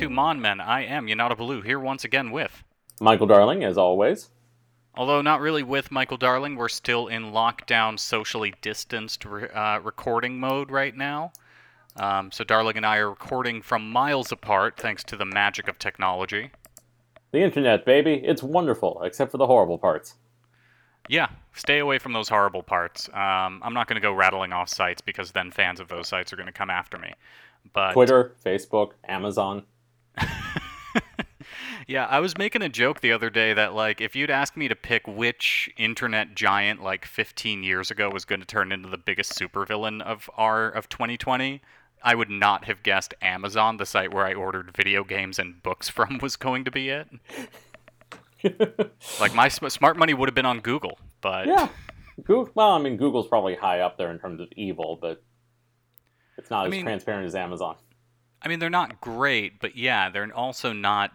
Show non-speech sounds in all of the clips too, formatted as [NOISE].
to Mon Men. I am Yanata Blue here once again with. Michael Darling, as always. Although not really with Michael Darling, we're still in lockdown, socially distanced re- uh, recording mode right now. Um, so Darling and I are recording from miles apart thanks to the magic of technology. The internet, baby. It's wonderful, except for the horrible parts. Yeah, stay away from those horrible parts. Um, I'm not going to go rattling off sites because then fans of those sites are going to come after me. But Twitter, Facebook, Amazon. [LAUGHS] yeah, I was making a joke the other day that like if you'd ask me to pick which internet giant like 15 years ago was going to turn into the biggest supervillain of our of 2020, I would not have guessed Amazon, the site where I ordered video games and books [LAUGHS] from, was going to be it. [LAUGHS] like my sm- smart money would have been on Google, but Yeah. Google, well, I mean, Google's probably high up there in terms of evil, but it's not I as mean- transparent as Amazon. I mean they're not great, but yeah, they're also not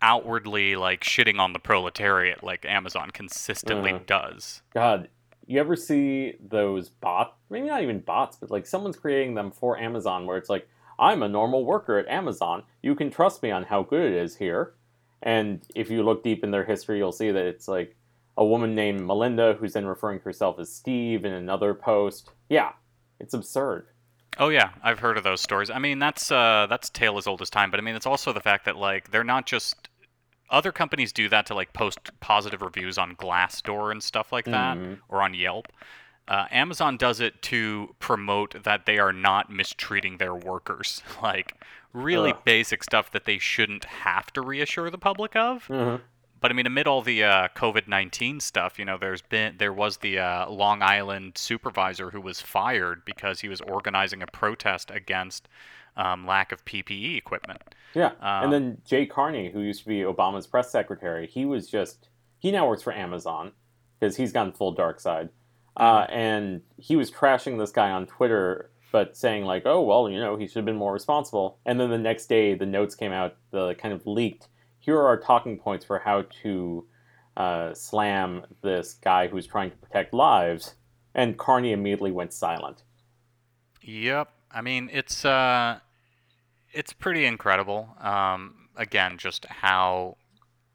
outwardly like shitting on the proletariat like Amazon consistently Mhm. does. God, you ever see those bots? Maybe not even bots, but like someone's creating them for Amazon where it's like, I'm a normal worker at Amazon. You can trust me on how good it is here. And if you look deep in their history, you'll see that it's like a woman named Melinda who's then referring to herself as Steve in another post. Yeah, it's absurd. Oh yeah, I've heard of those stories. I mean, that's uh, that's tale as old as time. But I mean, it's also the fact that like they're not just other companies do that to like post positive reviews on Glassdoor and stuff like that, Mhm. or on Yelp. Uh, Amazon does it to promote that they are not mistreating their workers, [LAUGHS] like really Ugh. basic stuff that they shouldn't have to reassure the public of. Mhm. But I mean, amid all the uh, COVID nineteen stuff, you know, there's been there was the uh, Long Island supervisor who was fired because he was organizing a protest against um, lack of PPE equipment. Yeah. Um, and then Jay Carney, who used to be Obama's press secretary, he was just, he now works for Amazon because he's gone full dark side. Uh, and he was trashing this guy on Twitter, but saying, like, oh, well, you know, he should have been more responsible. And then the next day, the notes came out, the kind of leaked. Here are our talking points for how to uh, slam this guy who's trying to protect lives. And Carney immediately went silent. Yep. I mean, it's uh, it's pretty incredible. Um, again, just how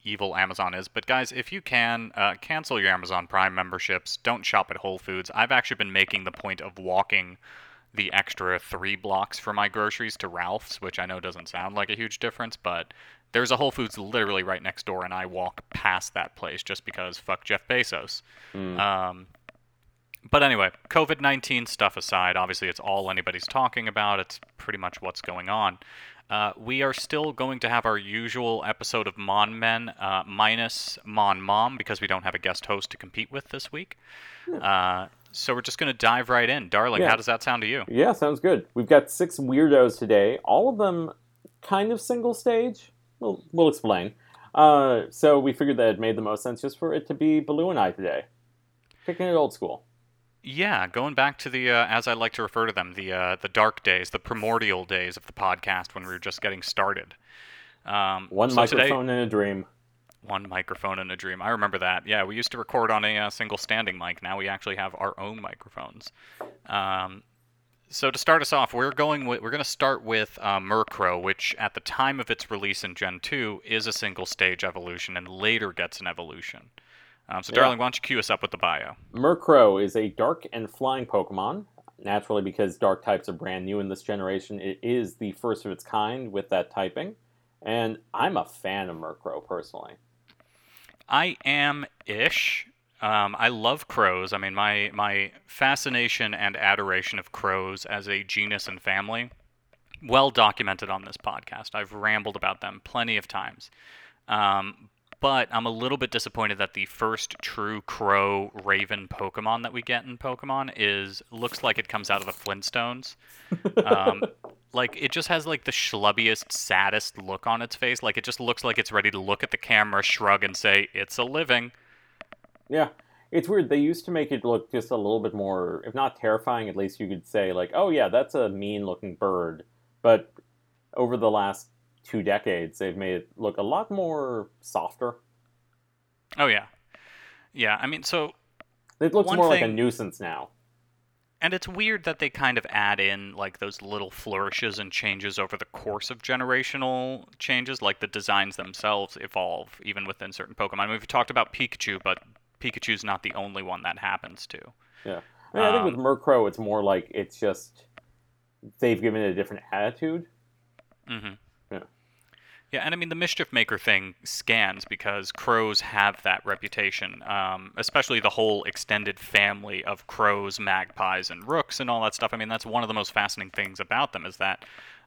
evil Amazon is. But guys, if you can, uh, cancel your Amazon Prime memberships. Don't shop at Whole Foods. I've actually been making the point of walking the extra three blocks for my groceries to Ralph's, which I know doesn't sound like a huge difference, but there's a Whole Foods literally right next door, and I walk past that place just because fuck Jeff Bezos. Mm. Um, but anyway, COVID 19 stuff aside, obviously it's all anybody's talking about. It's pretty much what's going on. Uh, we are still going to have our usual episode of Mon Men uh, minus Mon Mom because we don't have a guest host to compete with this week. Uh, so we're just going to dive right in. Darling, Yeah. how does that sound to you? Yeah, sounds good. We've got six weirdos today, all of them kind of single stage. We'll, we'll explain. Uh, so we figured that it made the most sense just for it to be Baloo and I today. Picking it old school. Yeah, going back to the, uh, as I like to refer to them, the uh, the dark days, the primordial days of the podcast when we were just getting started. Um, One so today- microphone and a dream. one microphone in a dream. I remember that. Yeah, we used to record on a uh, single standing mic. Now we actually have our own microphones. Um, so to start us off, we're going with, we're going to start with uh, Murkrow, which at the time of its release in Gen 2 is a single stage evolution and later gets an evolution. Um, so, Yeah. darling, why don't you cue us up with the bio? Murkrow is a dark and flying Pokemon. Naturally, because dark types are brand new in this generation, it is the first of its kind with that typing. And I'm a fan of Murkrow personally. I am ish. Um, I love crows. I mean, my my fascination and adoration of crows as a genus and family, well documented on this podcast. I've rambled about them plenty of times. Um, but I'm a little bit disappointed that the first true crow raven Pokemon that we get in Pokemon is looks like it comes out of the Flintstones. Um, [LAUGHS] like it just has like the schlubbiest, saddest look on its face. Like it just looks like it's ready to look at the camera, shrug, and say, "It's a living." Yeah, it's weird. They used to make it look just a little bit more, if not terrifying, at least you could say like, "Oh yeah, that's a mean-looking bird." But over the last two decades, they've made it look a lot more softer. Oh yeah, yeah. I mean, so It looks more like a nuisance now. And it's weird that they kind of add in like those little flourishes and changes over the course of generational changes, like the designs themselves evolve even within certain Pokemon. I mean, we've talked about Pikachu, but Pikachu's not the only one that happens to. Yeah. I, mean, I think with Um, Murkrow, it's more like it's just they've given it a different attitude. Mm-hmm. Yeah. And I mean the mischief maker thing scans because crows have that reputation, um, especially the whole extended family of crows, magpies, and rooks, and all that stuff. I mean that's one of the most fascinating things about them is that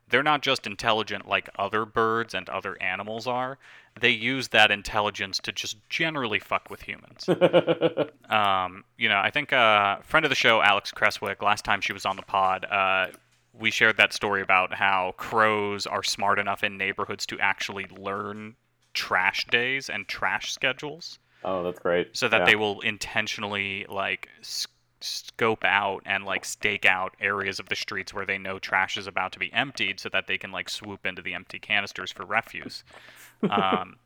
they're not just intelligent like other birds and other animals are. They use that intelligence to just generally fuck with humans. [LAUGHS] Um, you know, I think uh, friend of the show, Alex Cresswick, last time she was on the pod, uh, we shared that story about how crows are smart enough in neighborhoods to actually learn trash days and trash schedules, oh, that's great. so that Yeah. they will intentionally like scope out and like stake out areas of the streets where they know trash is about to be emptied, so that they can like swoop into the empty canisters for refuse. [LAUGHS] Um,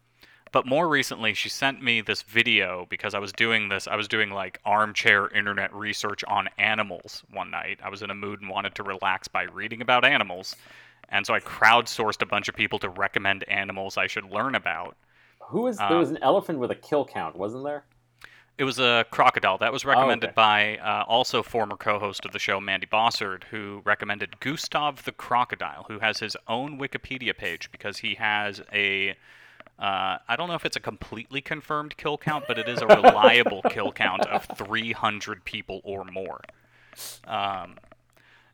but more recently, she sent me this video because I was doing this. I was doing like armchair internet research on animals one night. I was in a mood and wanted to relax by reading about animals. And so I crowdsourced a bunch of people to recommend animals I should learn about. Who is uh, there was an elephant with a kill count, wasn't there? It was a crocodile that was recommended okay. by uh, also former co-host of the show Mandy Bossard, who recommended Gustav the crocodile, who has his own Wikipedia page because he has a uh, I don't know if it's a completely confirmed kill count, but it is a reliable kill count of 300 people or more. Um,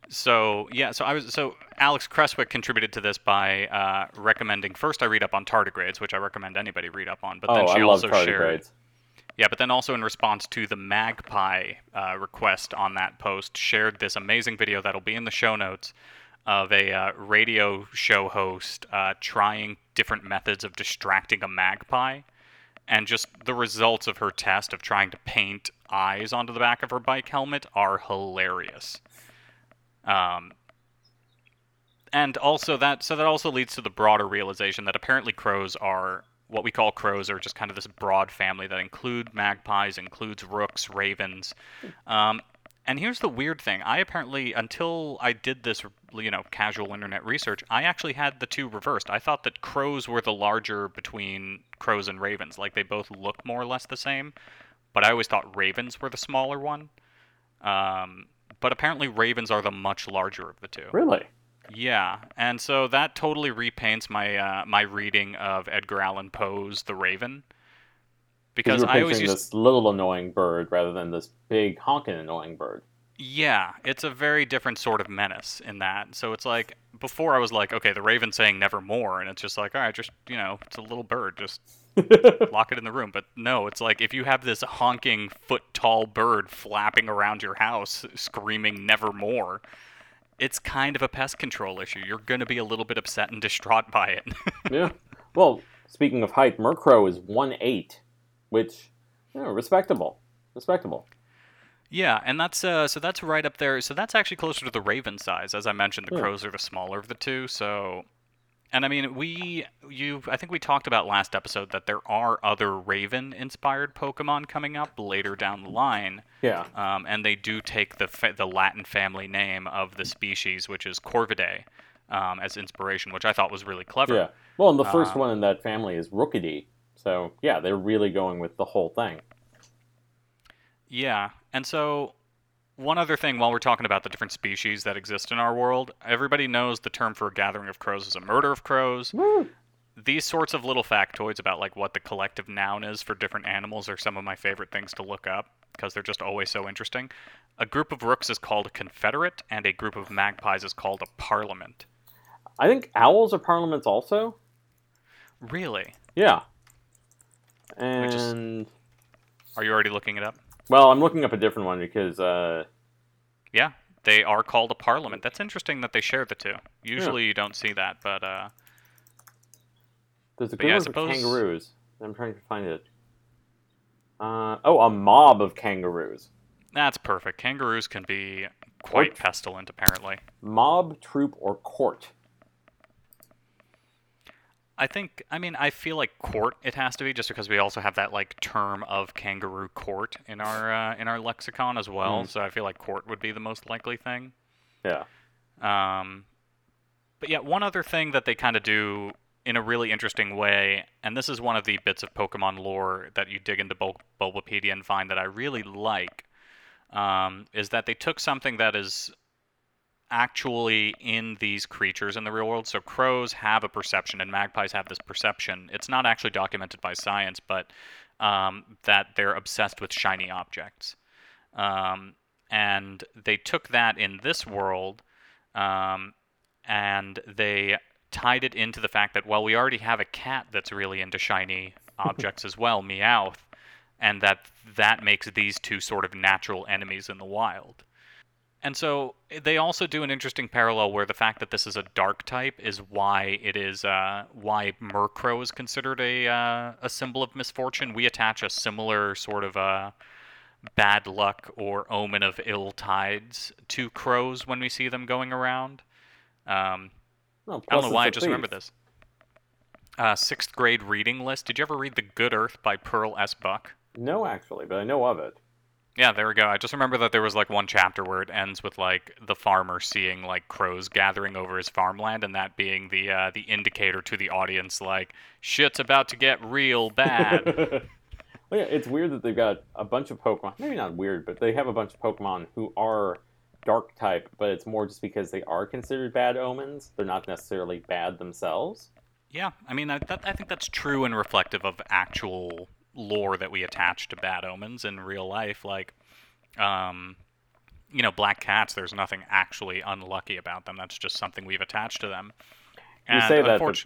so yeah, so I was so Alex Cresswick contributed to this by uh, recommending first I read up on tardigrades, which I recommend anybody read up on, but then oh, she I also shared yeah, but then also in response to the Magpie uh, request on that post, shared this amazing video that'll be in the show notes of a uh, radio show host uh, trying different methods of distracting a magpie. And just the results of her test of trying to paint eyes onto the back of her bike helmet are hilarious. Um, and also that so that also leads to the broader realization that apparently crows are what we call crows are just kind of this broad family that include magpies, includes rooks, ravens. Um, and here's the weird thing: I apparently, until I did this, you know, casual internet research, I actually had the two reversed. I thought that crows were the larger between crows and ravens, like they both look more or less the same. But I always thought ravens were the smaller one. Um, but apparently, ravens are the much larger of the two. Really? Yeah, and so that totally repaints my uh, my reading of Edgar Allan Poe's The Raven. Because I always used this little annoying bird rather than this big honking annoying bird. Yeah, it's a very different sort of menace in that. So it's like before I was like, okay, the Raven saying nevermore, and it's just like, all right, just you know, it's a little bird, just [LAUGHS] lock it in the room. But no, it's like if you have this honking foot tall bird flapping around your house screaming nevermore, it's kind of a pest control issue. You're going to be a little bit upset and [LAUGHS] distraught by it. [LAUGHS] yeah. Well, speaking of height, Murkrow is one eight, which you know, respectable. Respectable. Yeah, and that's uh, so that's right up there. So that's actually closer to the raven size, as I mentioned. The Yeah. crows are the smaller of the two. So, and I mean, we you I think we talked about last episode that there are other raven-inspired Pokemon coming up later down the line, Yeah. um, and they do take the fa- the Latin family name of the species, which is Corvidae, um, as inspiration, which I thought was really clever. Yeah. Well, and the first Uh, one in that family is Rookidee. So yeah, they're really going with the whole thing. Yeah, and so one other thing while we're talking about the different species that exist in our world, everybody knows the term for a gathering of crows is a murder of crows. Woo! These sorts of little factoids about like what the collective noun is for different animals are some of my favorite things to look up because they're just always so interesting. A group of rooks is called a confederate, and a group of magpies is called a parliament. I think owls are parliaments also. Really? Yeah. Is- And Are you already looking it up? Well, I'm looking up a different one because uh, Yeah, they are called a parliament. That's interesting that they share the two. Usually you don't see that, but uh, there's a But good yeah, one suppose- kangaroos. I'm trying to find it. Uh, oh, a mob of kangaroos. That's perfect. Kangaroos can be quite pestilent, apparently. Mob, troop, or court. I think I mean I feel like court it has to be just because we also have that like term of kangaroo court in our uh, in our lexicon as well. Mm. So I feel like court would be the most likely thing. Yeah. Um, but yeah, one other thing that they kind of do in a really interesting way, and this is one of the bits of Pokemon lore that you dig into Bul- Bulbapedia and find that I really like, um, is that they took something that is actually in these creatures in the real world. So crows have a perception, and magpies have this perception. It's not actually documented by science, but um, that they're obsessed with shiny objects. Um, and they took that in this world um, and they tied it into the fact that well we already have a cat that's really into shiny [LAUGHS] objects as well meowth and that that makes these two sort of natural enemies in the wild and so they also do an interesting parallel where the fact that this is a dark type is why it is uh, why Murkrow is considered a uh, a symbol of misfortune. We attach a similar sort of uh, bad luck or omen of ill tides to crows when we see them going around. Um, Well, I don't know why I a just remember this. Uh, sixth grade reading list. Did you ever read The Good Earth by Pearl S. Buck? No, actually, but I know of it. Yeah, there we go. I just remember that there was like one chapter where it ends with like the farmer seeing like crows gathering over his farmland, and that being the uh, the indicator to the audience like shit's about to get real bad. [LAUGHS] well, yeah, it's weird that they've got a bunch of Pokemon. Maybe not weird, but they have a bunch of Pokemon who are dark type, but it's more just because they are considered bad omens. They're not necessarily bad themselves. yeah, I mean, I, that, I think that's true and reflective of actual lore that we attach to bad omens in real life. Like, um, you know, black cats. There's nothing actually unlucky about them. That's just something we've attached to them. and You say that, but,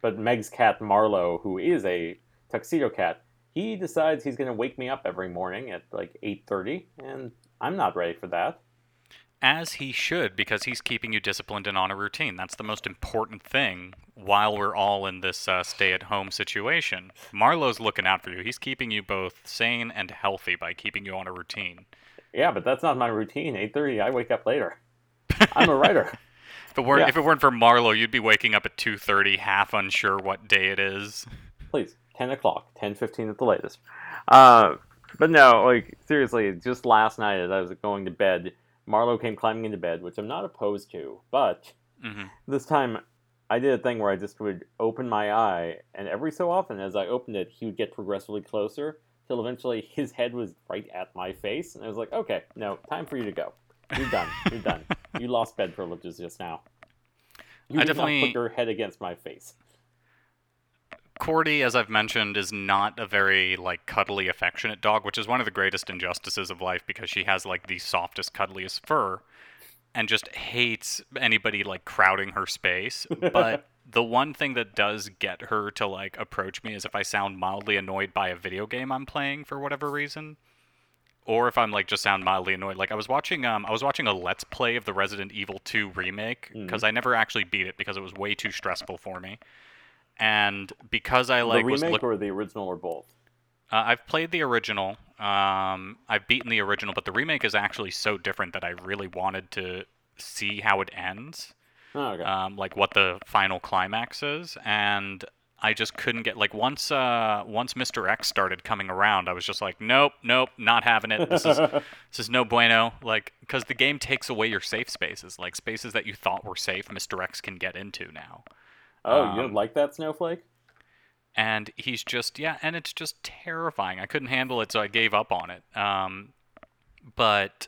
but Meg's cat Marlowe, who is a tuxedo cat, he decides he's going to wake me up every morning at like eight thirty, and I'm not ready for that. As he should, because he's keeping you disciplined and on a routine. That's the most important thing while we're all in this uh, stay at home situation. Marlowe's looking out for you. He's keeping you both sane and healthy by keeping you on a routine. Yeah, but that's not my routine. Eight thirty, I wake up later. I'm a writer. [LAUGHS] If it, weren't, Yeah. if it weren't for Marlowe, you'd be waking up at 2.30, half unsure what day it is. Please, ten o'clock, ten fifteen at the latest. Uh, but no, like seriously, just last night as I was going to bed, Marlowe came climbing into bed, which I'm not opposed to, but hmm this time I did a thing where I just would open my eye, and every so often, as I opened it, he would get progressively closer till eventually his head was right at my face, and I was like, "Okay, no, time for you to go. You're done. You're done. You lost bed privileges just now. You I definitely- put your head against my face." Cordy, as I've mentioned, is not a very like cuddly, affectionate dog, which is one of the greatest injustices of life because she has like the softest, cuddliest fur, and just hates anybody like crowding her space. [LAUGHS] But the one thing that does get her to like approach me is if I sound mildly annoyed by a video game I'm playing for whatever reason, or if I'm like just sound mildly annoyed. Like I was watching, um, I was watching a Let's Play of the Resident Evil 2 remake because I never actually beat it because it was way too stressful for me. And because I like the was remake look- or the original or both? uh, I've played the original. Um, I've beaten the original, but the remake is actually so different that I really wanted to see how it ends, Oh, okay. um, like what the final climax is, and I just couldn't get like once uh, once Mr. X started coming around, I was just like, nope, nope, not having it. This is [LAUGHS] this is no bueno. Like because the game takes away your safe spaces, like spaces that you thought were safe, Mr. X can get into now. Oh, you um, don't like that snowflake? and he's just yeah and it's just terrifying. I couldn't handle it so i gave up on it. Um but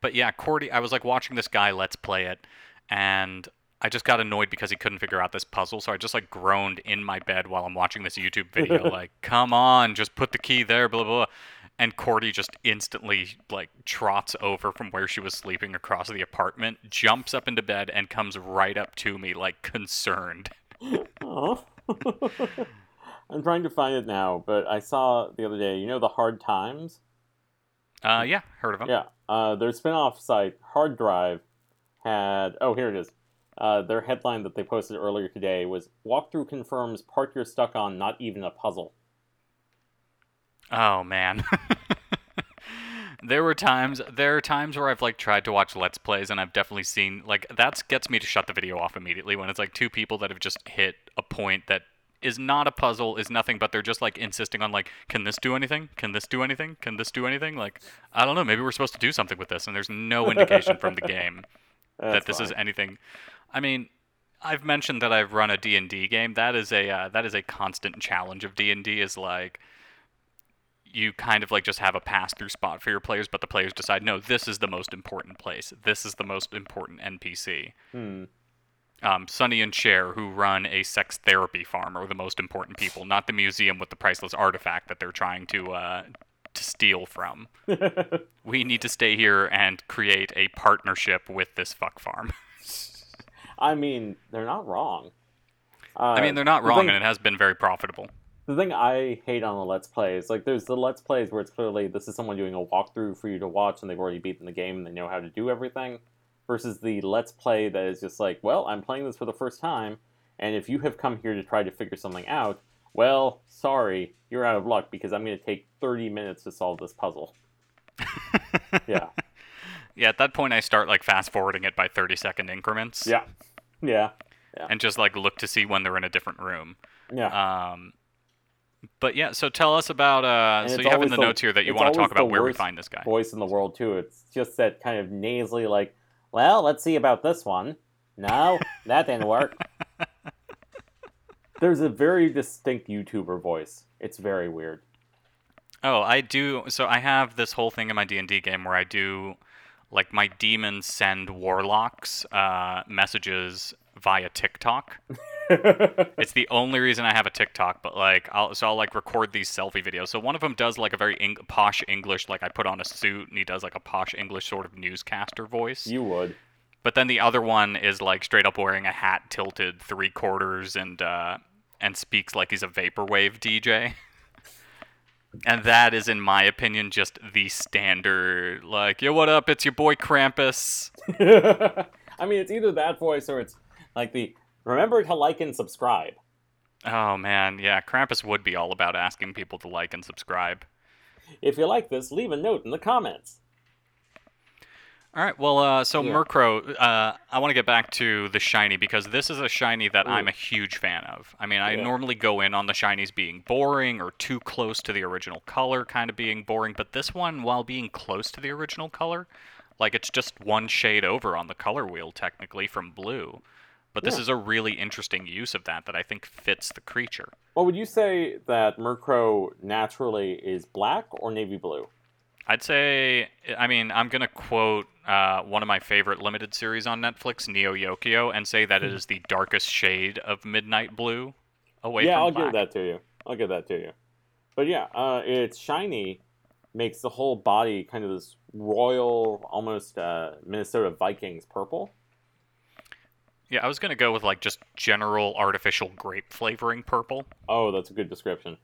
but yeah cordy i was like watching this guy let's play it and i just got annoyed because he couldn't figure out this puzzle so i just like groaned in my bed while i'm watching this youtube video [LAUGHS] like come on just put the key there blah blah blah and cordy just instantly like trots over from where she was sleeping across the apartment jumps up into bed and comes right up to me like concerned Oh. [LAUGHS] I'm trying to find it now, but I saw the other day. You know the Hard Times? uh yeah heard of him Yeah. Uh, their spin-off site, Hard Drive, had. Oh, here it is. Uh, their headline that they posted earlier today was "Walkthrough confirms part you're stuck on, not even a puzzle." Oh man. [LAUGHS] there were times there are times where I've like tried to watch let's plays and I've definitely seen like that gets me to shut the video off immediately when it's like two people that have just hit a point that is not a puzzle, is nothing, but they're just like insisting on like, can this do anything? Can this do anything? Can this do anything? Like, I don't know. Maybe we're supposed to do something with this, and there's no [LAUGHS] indication from the game [LAUGHS] that this is anything. I mean, I've mentioned that I've run a D&D game. That is a uh, that is a constant challenge of D&D is like you kind of like just have a pass through spot for your players, but the players decide no, this is the most important place. This is the most important NPC. Hmm. Um, Sonny and Cher, who run a sex therapy farm, are the most important people, not the museum with the priceless artifact that they're trying to uh, to steal from. [LAUGHS] We need to stay here and create a partnership with this fuck farm. [LAUGHS] I mean, they're not wrong. Uh, I mean, they're not wrong, thing- and it has been very profitable. The thing I hate on the Let's Plays, like, there's the Let's Plays where it's clearly this is someone doing a walkthrough for you to watch and they've already beaten the game and they know how to do everything, versus the Let's Play that is just like, well, I'm playing this for the first time, and if you have come here to try to figure something out, well, sorry, you're out of luck because I'm going to take 30 minutes to solve this puzzle. [LAUGHS] Yeah. Yeah, at that point, I start like fast forwarding it by 30 second increments. Yeah. Yeah. Yeah. And just like look to see when they're in a different room. Yeah. Um, but yeah, so tell us about. Uh, so you have in the the- notes here that you want to talk about where we find this guy. voice in the world too. It's just that kind of nasally, like, well, let's see about this one. No, [LAUGHS] that didn't work. There's a very distinct YouTuber voice. It's very weird. Oh, I do. So I have this whole thing in my D and D game where I do, like, my demons send warlocks uh, messages via TikTok. [LAUGHS] [LAUGHS] It's the only reason I have a TikTok, but like, I'll so I'll like record these selfie videos. So one of them does like a very eng- posh English, like I put on a suit and he does like a posh English sort of newscaster voice. you would. But then the other one is like straight up wearing a hat tilted three quarters and uh, and speaks like he's a vaporwave DJ. [LAUGHS] and that is, in my opinion, just the standard. Like, yo, what up? It's your boy Krampus. [LAUGHS] I mean, it's either that voice or it's like the remember to like and subscribe. Oh man, yeah, Krampus would be all about asking people to like and subscribe. If you like this, leave a note in the comments. All right. Well, uh, so Yeah. Murkrow, uh, I want to get back to the shiny because this is a shiny that I'm a huge fan of. I mean, I Yeah. normally go in on the shinies being boring or too close to the original color, kind of being boring. But this one, while being close to the original color, like it's just one shade over on the color wheel technically from blue. But this Yeah. is a really interesting use of that that I think fits the creature. Well, would you say that Murkrow naturally is black or navy blue? I'd say, I mean, I'm going to quote uh, one of my favorite limited series on Netflix, Neo Yokio, and say that it is the darkest shade of midnight blue away yeah, from I'll black. give that to you. I'll give that to you. But yeah, uh, it's shiny, makes the whole body kind of this royal, almost uh, Minnesota Vikings purple. Yeah, I was going to go with like just general artificial grape flavoring purple. Oh, that's a good description.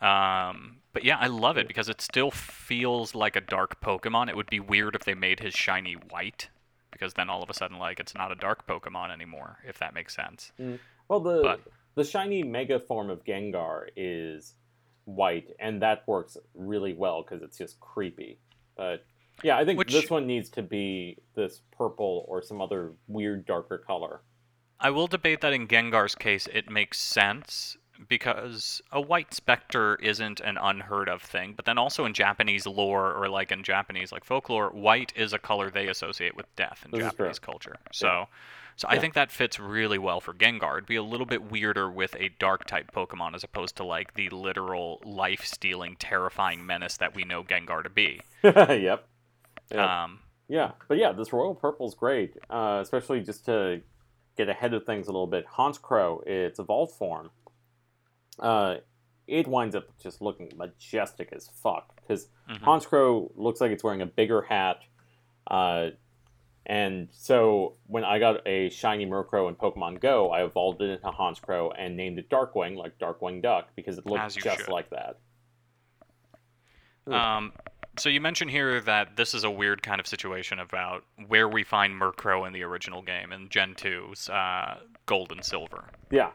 Um, but yeah, I love it because it still feels like a dark Pokemon. It would be weird if they made his shiny white because then all of a sudden like it's not a dark Pokemon anymore, if that makes sense. Well, the But- the shiny mega form of Gengar is white, and that works really well because it's just creepy. But yeah, I think Which- this one needs to be this purple or some other weird darker color. I will debate that in Gengar's case, it makes sense because a white specter isn't an unheard of thing. But then also in Japanese lore, or like in Japanese like folklore, white is a color they associate with death in This Japanese culture. So, so I think that fits really well for Gengar. It'd be a little bit weirder with a dark type Pokemon as opposed to like the literal life-stealing, terrifying menace that we know Gengar to be. [LAUGHS] yep. Yeah. Um, Yeah, but yeah, this royal purple's great, uh, especially just to get ahead of things a little bit. Honchkrow, its evolved form, uh, it winds up just looking majestic as fuck because mhm. Honchkrow looks like it's wearing a bigger hat. Uh, and so when I got a shiny Murkrow in Pokemon Go, I evolved it into Honchkrow and named it Darkwing, like Darkwing Duck, because it looked just should. like that. Ooh. Um, so you mentioned here that this is a weird kind of situation about where we find Murkrow in the original game in Gen 2's uh, Gold and Silver. Yeah.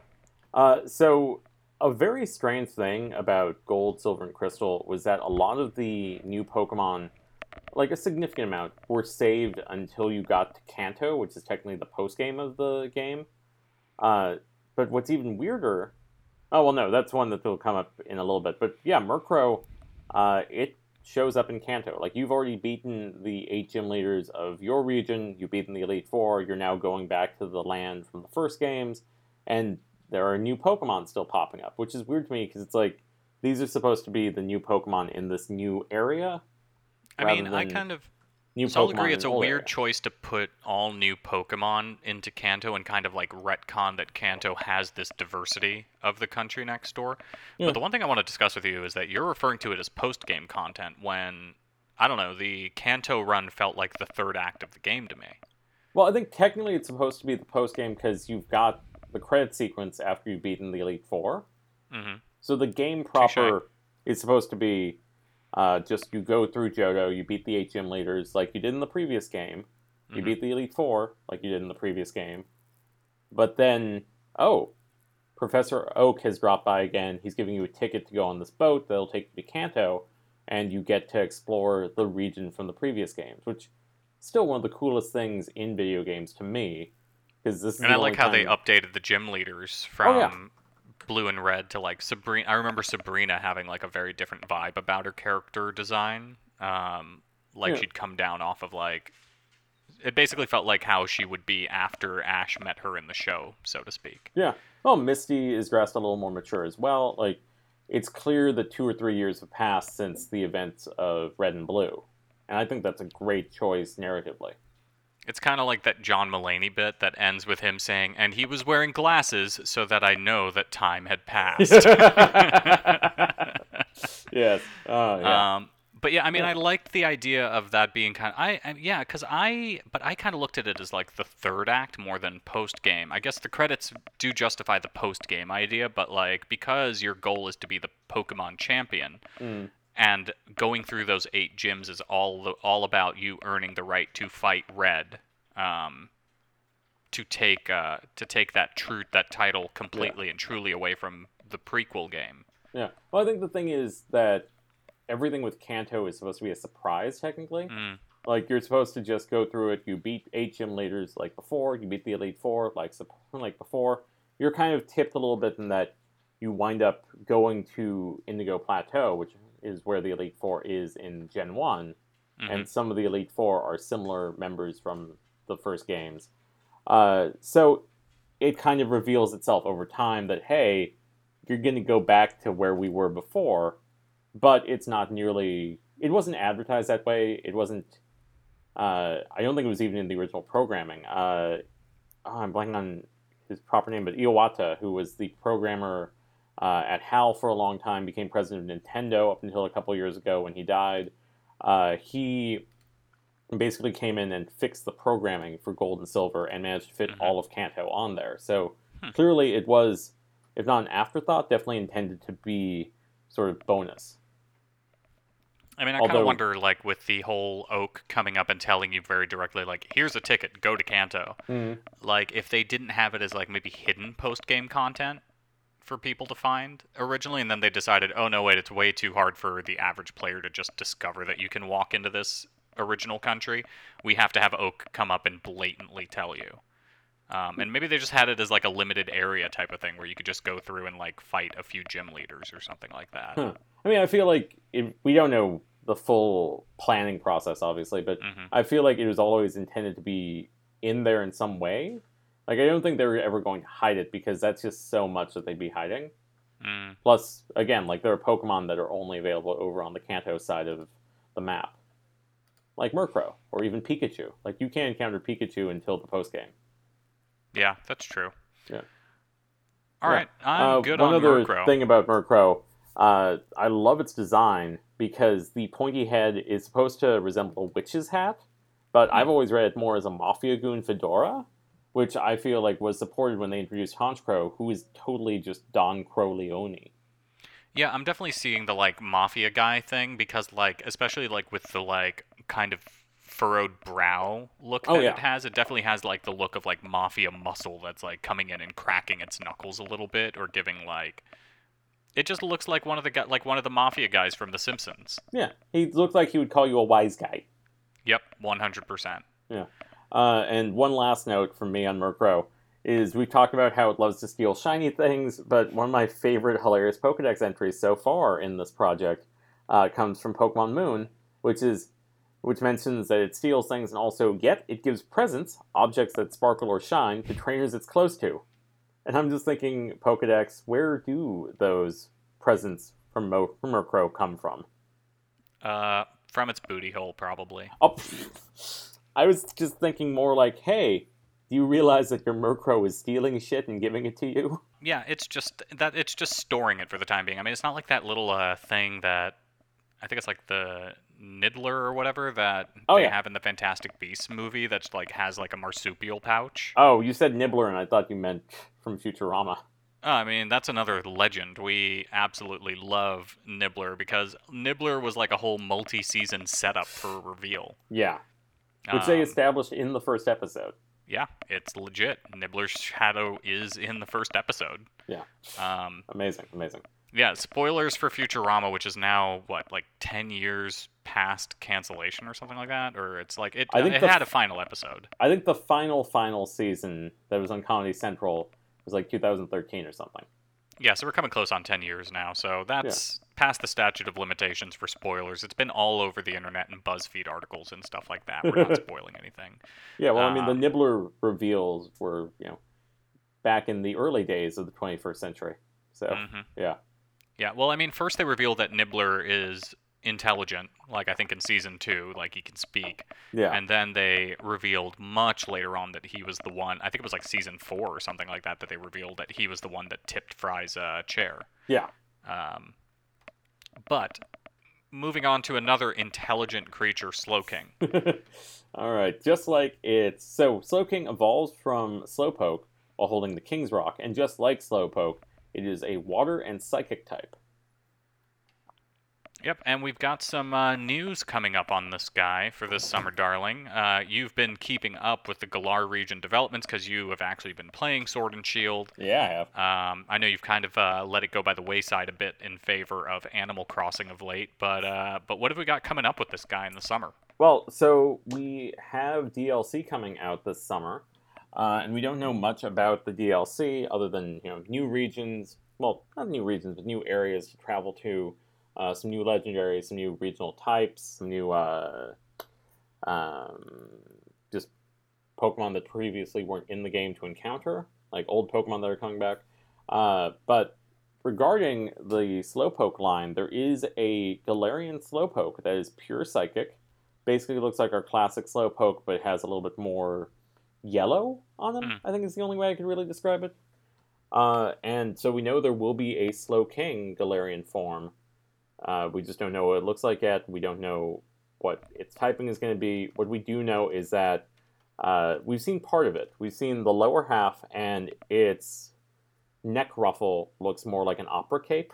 Uh, so a very strange thing about Gold, Silver, and Crystal was that a lot of the new Pokemon, like a significant amount, were saved until you got to Kanto, which is technically the post game of the game. Uh, but what's even weirder oh well no that's one that will come up in a little bit but yeah murkrow uh, it shows up in kanto. Like you've already beaten the eight gym leaders of your region you've beaten the elite four you're now going back to the land from the first games and there are new pokemon still popping up which is weird to me because it's like these are supposed to be the new pokemon in this new area I mean, I kind of new so I'll agree it's a an weird choice to put all new Pokemon into Kanto and kind of like retcon that Kanto has this diversity of the country next door. Yeah. But the one thing I want to discuss with you is that you're referring to it as post game content when I don't know, the Kanto run felt like the third act of the game to me. Well, I think technically it's supposed to be the post game because you've got the credit sequence after you've beaten the Elite Four. hmm So the game proper is supposed to be uh, just you go through Johto, you beat the HM leaders like you did in the previous game, you Mhm. beat the Elite Four like you did in the previous game, but then oh, Professor Oak has dropped by again. He's giving you a ticket to go on this boat that'll take you to Kanto, and you get to explore the region from the previous games, which is still one of the coolest things in video games to me. Because this is And I like how they updated the gym leaders Oh, from yeah. Blue and red to like Sabrina. I remember Sabrina having like a very different vibe about her character design. Um, like Yeah. she'd come down off of like. It basically felt like how she would be after Ash met her in the show, so to speak. Yeah. Well, Misty is dressed a little more mature as well. Like, it's clear that two or three years have passed since the events of Red and Blue, and I think that's a great choice narratively. It's kind of like that John Mulaney bit that ends with him saying, "And he was wearing glasses so that I know that time had passed." [LAUGHS] yes. Oh, yeah. Um, but yeah, I mean, Yeah. I liked the idea of that being kind of I, I yeah, because I but I kind of looked at it as like the third act more than post game. I guess the credits do justify the post game idea, but like because your goal is to be the Pokemon champion. Mm. And going through those eight gyms is all the, all about you earning the right to fight Red, um, to take uh, to take that true that title completely and truly away from the prequel game. Yeah. Well, I think the thing is that everything with Kanto is supposed to be a surprise, technically. Mm. Like you're supposed to just go through it. You beat eight gym leaders like before. You beat the elite four like like before. You're kind of tipped a little bit in that you wind up going to Indigo Plateau, which is where the elite four is in Gen One, Mhm. and some of the elite four are similar members from the first games. Uh, so it kind of reveals itself over time that hey, you're going to go back to where we were before, but it's not nearly. It wasn't advertised that way. It wasn't. Uh, I don't think it was even in the original programming. Uh, oh, I'm blanking on his proper name, but Iwata, who was the programmer uh, at HAL for a long time, became president of Nintendo up until a couple years ago when he died. Uh, he basically came in and fixed the programming for Gold and Silver and managed to fit Mhm. all of Kanto on there. So Hmm. clearly, it was, if not an afterthought, definitely intended to be sort of bonus. I mean, I kind of wonder, like, with the whole Oak coming up and telling you very directly, like, here's a ticket, go to Kanto. Like, if they didn't have it as, like, maybe hidden post game content for people to find originally, and then they decided, oh, no, wait, it's way too hard for the average player to just discover that you can walk into this original country, we have to have Oak come up and blatantly tell you. Um, and maybe they just had it as, like, a limited area type of thing where you could just go through and, like, fight a few gym leaders or something like that. Huh. I mean, I feel like it, we don't know the full planning process, obviously, but hmm I feel like it was always intended to be in there in some way. Like, I don't think they were ever going to hide it because that's just so much that they'd be hiding. Mm. Plus, again, like there are Pokemon that are only available over on the Kanto side of the map, like Murkrow or even Pikachu. Like you can't encounter Pikachu until the post game. Yeah, that's true. Yeah. All Yeah. right, I'm Uh, good one on other Murkrow. thing about Murkrow, uh, I love its design because the pointy head is supposed to resemble a witch's hat, but I've Hmm. always read it more as a Mafia Goon fedora, which I feel like was supported when they introduced Honchkrow, who is totally just Don Crowleone. Yeah, I'm definitely seeing the like mafia guy thing because like especially like with the like kind of furrowed brow look Oh, that yeah. it has, it definitely has like the look of like mafia muscle that's like coming in and cracking its knuckles a little bit or giving like it just looks like one of the like one of the mafia guys from The Simpsons. Yeah, he looked like he would call you a wise guy. Yep, 100%. Uh, and one last note from me on Murkrow. is we've talked about how it loves to steal shiny things, but one of my favorite hilarious Pokedex entries so far in this project uh, comes from Pokemon Moon, which is which mentions that it steals things and also yet it gives presents, objects that sparkle or shine, to trainers it's close to. And I'm just thinking, Pokedex, where do those presents from, Mo- from Murkrow come from? Uh, from its booty hole, probably. Oh, [LAUGHS] I was just thinking more like, hey, do you realize that your Murkrow is stealing shit and giving it to you? Yeah, it's just that it's just storing it for the time being. I mean, it's not like that little uh, thing that I think it's like the Niddler or whatever that Oh, they yeah. have in the Fantastic Beasts movie that's like has like a marsupial pouch. Oh, you said Nibbler, and I thought you meant from Futurama. Oh, I mean, that's another legend. We absolutely love Nibbler because Nibbler was like a whole multi-season setup for a reveal. Yeah, which they Um, established in the first episode. yeah, it's legit. Nibbler's shadow is in the first episode. Yeah. Um, Amazing, amazing. yeah, spoilers for Futurama, which is now what, like ten years past cancellation or something like that, or it's like it. I think it the had a final episode. I think the final, final season that was on Comedy Central was like 2013 or something. Yeah, so we're coming close on 10 years now, so that's past the statute of limitations for spoilers. It's been all over the internet and BuzzFeed articles and stuff like that. We're not [LAUGHS] spoiling anything. Yeah, well, I mean, the Um, Nibbler reveals were, you know, back in the early days of the 21st century. So, hmm yeah. Yeah, well, I mean, first they revealed that Nibbler is intelligent, like I think in season two, like he can speak. Yeah. And then they revealed much later on that he was the one, I think it was like season four or something like that, that they revealed that he was the one that tipped Fry's uh, chair. yeah. Um, but moving on to another intelligent creature, Slowking. [LAUGHS] All right. Just like it's. So, Slowking evolves from Slowpoke while holding the King's Rock, and just like Slowpoke, it is a water and psychic type. Yep, and we've got some uh, news coming up on this guy for this summer, darling. Uh, you've been keeping up with the Galar region developments because you have actually been playing Sword and Shield. Yeah, I have. Um, I know you've kind of uh, let it go by the wayside a bit in favor of Animal Crossing of late, but uh, but what have we got coming up with this guy in the summer? Well, so we have DLC coming out this summer, uh, and we don't know much about the DLC other than you know new regions. Well, not new regions, but new areas to travel to. Uh, some new legendaries, some new regional types, some new uh, um, just Pokemon that previously weren't in the game to encounter, like old Pokemon that are coming back. Uh, but regarding the Slowpoke line, there is a Galarian Slowpoke that is pure Psychic basically looks like our classic Slowpoke, but it has a little bit more yellow on them. Hmm. I think is the only way I could really describe it. Uh, and so we know there will be a Slowking Galarian form. Uh, we just don't know what it looks like yet. We don't know what its typing is going to be. What we do know is that uh, we've seen part of it. We've seen the lower half, and its neck ruffle looks more like an opera cape.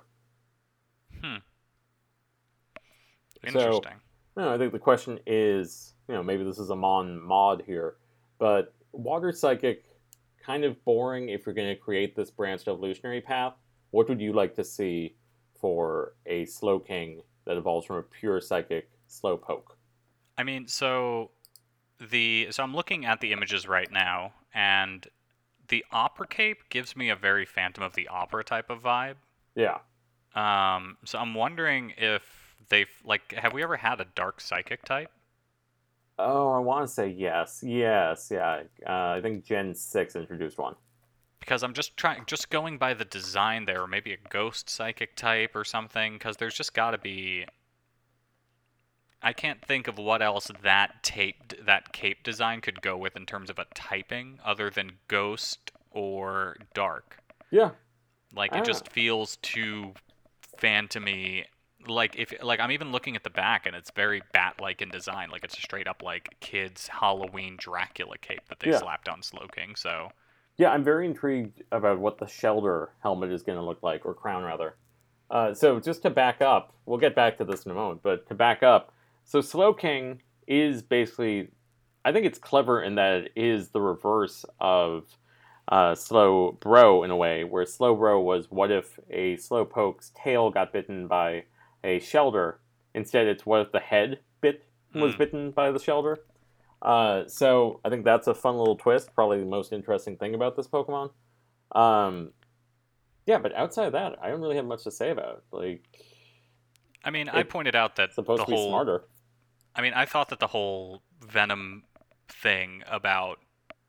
hmm So- Interesting. No, I think the question is, you know, maybe this is a mon mod here, but water psychic kind of boring if you're going to create this branched evolutionary path. What would you like to see for a slowking that evolves from a pure psychic slowpoke? I mean, so the so I'm looking at the images right now, and the opera cape gives me a very Phantom of the Opera type of vibe. Yeah. Um, so I'm wondering if they've like, have we ever had a dark psychic type? Oh, I want to say yes. Yes, yeah. Uh, I think Gen 6 introduced one. Because I'm just trying, just going by the design there, or maybe a ghost psychic type or something. Because there's just got to be. I can't think of what else that tape, that cape design could go with in terms of a typing, other than ghost or dark. Yeah. Like it just feels too phantomy. Like if like I'm even looking at the back and it's very bat-like in design. Like it's a straight up like kids Halloween Dracula cape that they Yeah. slapped on Slowking. So Yeah, I'm very intrigued about what the Shellder helmet is going to look like, or crown rather. Uh, so just to back up, we'll get back to this in a moment, but to back up, so Slowking is basically, I think it's clever in that it is the reverse of uh, Slowbro in a way, where Slowbro was what if a Slowpoke's tail got bitten by a Shellder. Instead, it's what if the head bit was Hmm. bitten by the Shellder. Uh, so I think that's a fun little twist. Probably the most interesting thing about this Pokemon. Um, yeah, but outside of that, I don't really have much to say about it. Like, I mean, I pointed out that supposed the to be whole smarter. I mean, I thought that the whole Venom thing about,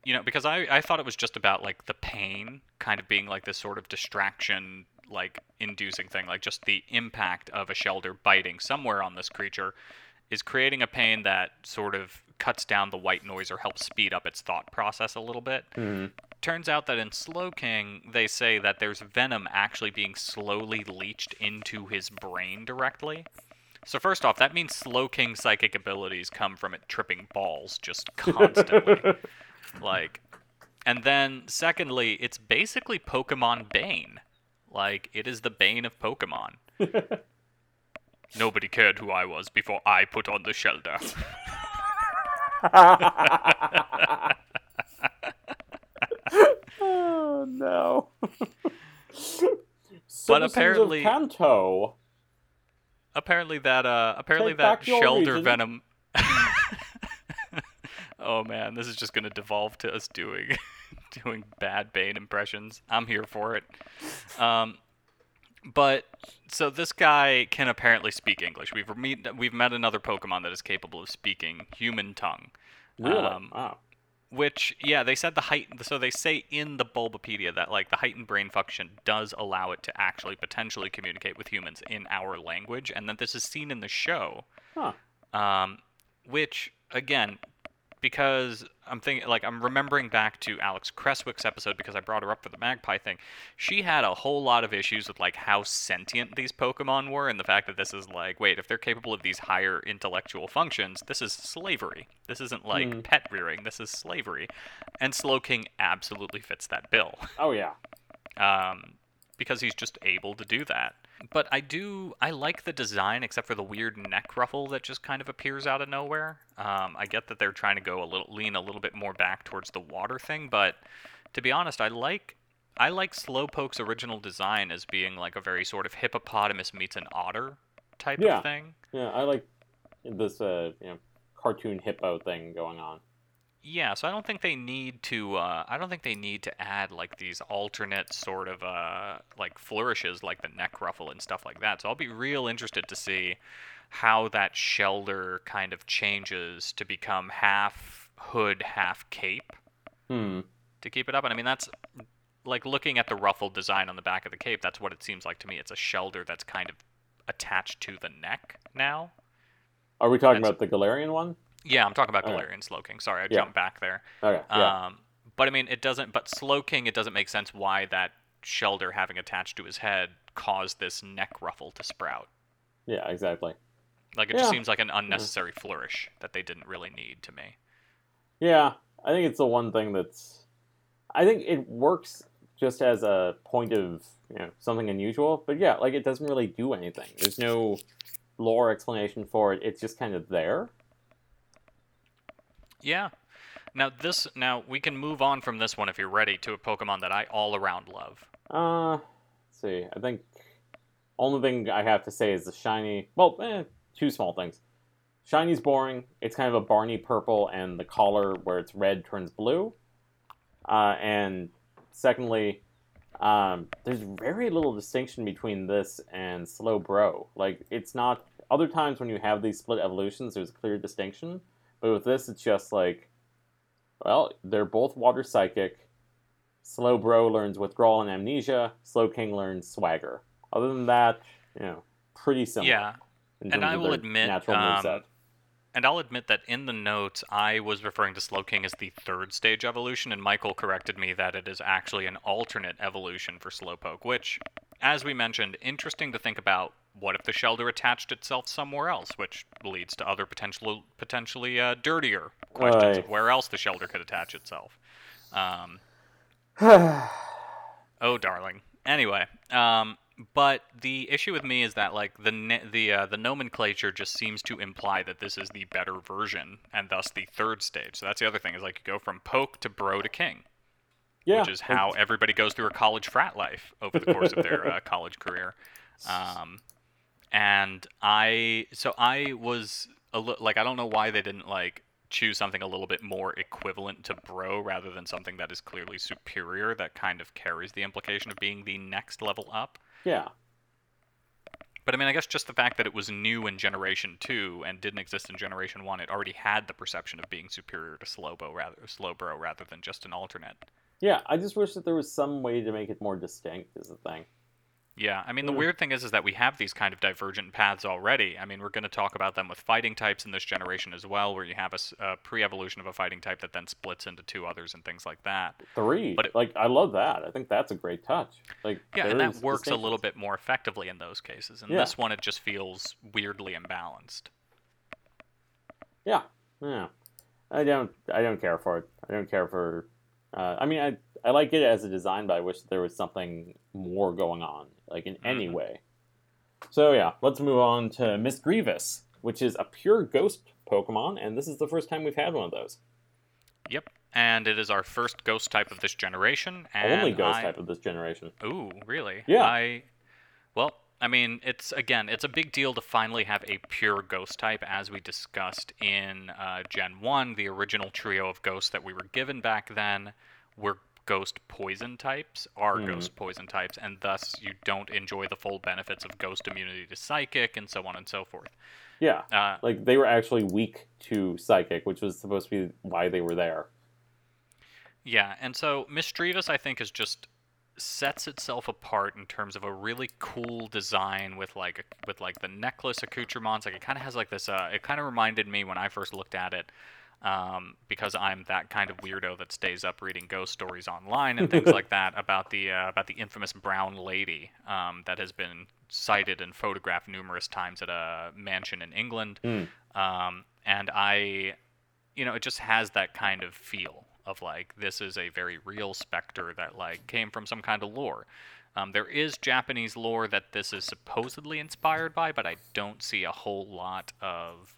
you know, because I, I thought it was just about like the pain kind of being like this sort of distraction, like inducing thing, like just the impact of a shellder biting somewhere on this creature is creating a pain that sort of cuts down the white noise or helps speed up its thought process a little bit. Mhm. Turns out that in Slowking, they say that there's venom actually being slowly leached into his brain directly. So first off, that means Slowking's psychic abilities come from it tripping balls just [LAUGHS] constantly. like, and then secondly, it's basically Pokemon Bane. Like, it is the bane of Pokemon. [LAUGHS] Nobody cared who I was before I put on the Shellder. [LAUGHS] oh no. But apparently- Kanto. apparently that uh apparently Take that back Shellder region. venom [LAUGHS] oh man this is just gonna devolve to us doing [LAUGHS] doing bad bane impressions i'm here for it um but so this guy can apparently speak english we've meet, we've met another pokemon that is capable of speaking human tongue Really? Um, wow. which yeah they said the height so they say in the bulbapedia that like the heightened brain function does allow it to actually potentially communicate with humans in our language and that this is seen in the show Huh. um, which again because i'm thinking like i'm remembering back to alex cresswick's episode because i brought her up for the magpie thing she had a whole lot of issues with like how sentient these pokemon were and the fact that this is like wait if they're capable of these higher intellectual functions this is slavery this isn't like Hmm. pet rearing this is slavery and slowking absolutely fits that bill Oh yeah. um, because he's just able to do that. But I do, I like the design, except for the weird neck ruffle that just kind of appears out of nowhere. Um, I get that they're trying to go a little, lean a little bit more back towards the water thing, but to be honest, I like, I like Slowpoke's original design as being like a very sort of hippopotamus meets an otter type Yeah. of thing. Yeah, I like this uh, you know, cartoon hippo thing going on. Yeah, so I don't think they need to. Uh, I don't think they need to add like these alternate sort of uh, like flourishes, like the neck ruffle and stuff like that. So I'll be real interested to see how that Shellder kind of changes to become half hood, half cape Hmm. to keep it up. And I mean, that's like looking at the ruffled design on the back of the cape. That's what it seems like to me. It's a Shellder that's kind of attached to the neck now. Are we talking That's- about the Galarian one? Yeah, I'm talking about. Galarian Slowking. Sorry, I Yeah. jumped back there. Okay. Yeah. Um, but I mean, it doesn't. But Slowking, it doesn't make sense why that Shellder having attached to his head caused this neck ruffle to sprout. yeah. Exactly. Like it Yeah. just seems like an unnecessary flourish that they didn't really need to me. Yeah, I think it's the one thing that's. I think it works just as a point of you know something unusual, but yeah, like it doesn't really do anything. There's no lore explanation for it. It's just kind of there. Yeah. Now this. Now we can move on from this one if you're ready to a Pokemon that I all around love. Uh, let's see. I think only thing I have to say is the shiny. Well, eh, two small things. Shiny's boring. It's kind of a Barney purple, and the collar where it's red turns blue. Uh, and secondly, um, there's very little distinction between this and Slowbro. Like it's not. Other times when you have these split evolutions, there's a clear distinction. But with this, it's just like, well, they're both water psychic. Slowbro learns withdrawal and amnesia. Slowking learns swagger. Other than that, you know, pretty similar. Yeah. and I will admit, natural um, moveset. And I'll admit that in the notes, I was referring to Slowking as the third stage evolution, and Michael corrected me that it is actually an alternate evolution for Slowpoke, which, as we mentioned, interesting to think about. What if the Shellder attached itself somewhere else, which leads to other potential, potentially uh, dirtier questions Aye. of where else the Shellder could attach itself? Um, [SIGHS] Oh, darling. Anyway, um, but the issue with me is that like the the uh, the nomenclature just seems to imply that this is the better version and thus the third stage. So that's the other thing is like you go from poke to bro to king, yeah, which is how everybody goes through a college frat life over the course of their uh, [LAUGHS] college career. Um, and I so I was a li- like I don't know why they didn't like choose something a little bit more equivalent to bro rather than something that is clearly superior that kind of carries the implication of being the next level up. Yeah. But I mean, I guess just the fact that it was new in Generation Two and didn't exist in Generation One, it already had the perception of being superior to Slowbro rather Slowbro rather than just an alternate. Yeah, I just wish that there was some way to make it more distinct. Is the thing. Yeah, I mean the weird thing is is that we have these kind of divergent paths already. I mean we're going to talk about them with fighting types in this generation as well, where you have a pre-evolution of a fighting type that then splits into two others and things like that. Three. But it- like I love that. I think that's a great touch. Like Yeah, and that works a little bit more effectively in those cases. And Yeah. this one, it just feels weirdly imbalanced. Yeah, yeah. I don't. I don't care for it. I don't care for. Uh, I mean, I I like it as a design, but I wish there was something more going on, like in any Mhm. way. So yeah, let's move on to Misdreavus, which is a pure ghost Pokemon, and this is the first time we've had one of those. Yep, and it is our first ghost type of this generation. And Only ghost I- type of this generation. Ooh, really? Yeah. I well, I mean, it's again, it's a big deal to finally have a pure ghost type, as we discussed in uh, Gen One. The original trio of ghosts that we were given back then were ghost poison types, are Mhm. ghost poison types, and thus you don't enjoy the full benefits of ghost immunity to psychic and so on and so forth. Yeah, Uh, like they were actually weak to psychic, which was supposed to be why they were there. Yeah, and so Misdreavus, I think, is just sets itself apart in terms of a really cool design with like with like the necklace accoutrements. Like it kind of has like this. Uh, it kind of reminded me when I first looked at it, um, because I'm that kind of weirdo that stays up reading ghost stories online and things like [LAUGHS] that about the uh, about the infamous brown lady um, that has been cited and photographed numerous times at a mansion in England. Hmm. Um, and I, you know, it just has that kind of feel of like this is a very real specter that like came from some kind of lore. Um, there is Japanese lore that this is supposedly inspired by, but I don't see a whole lot of.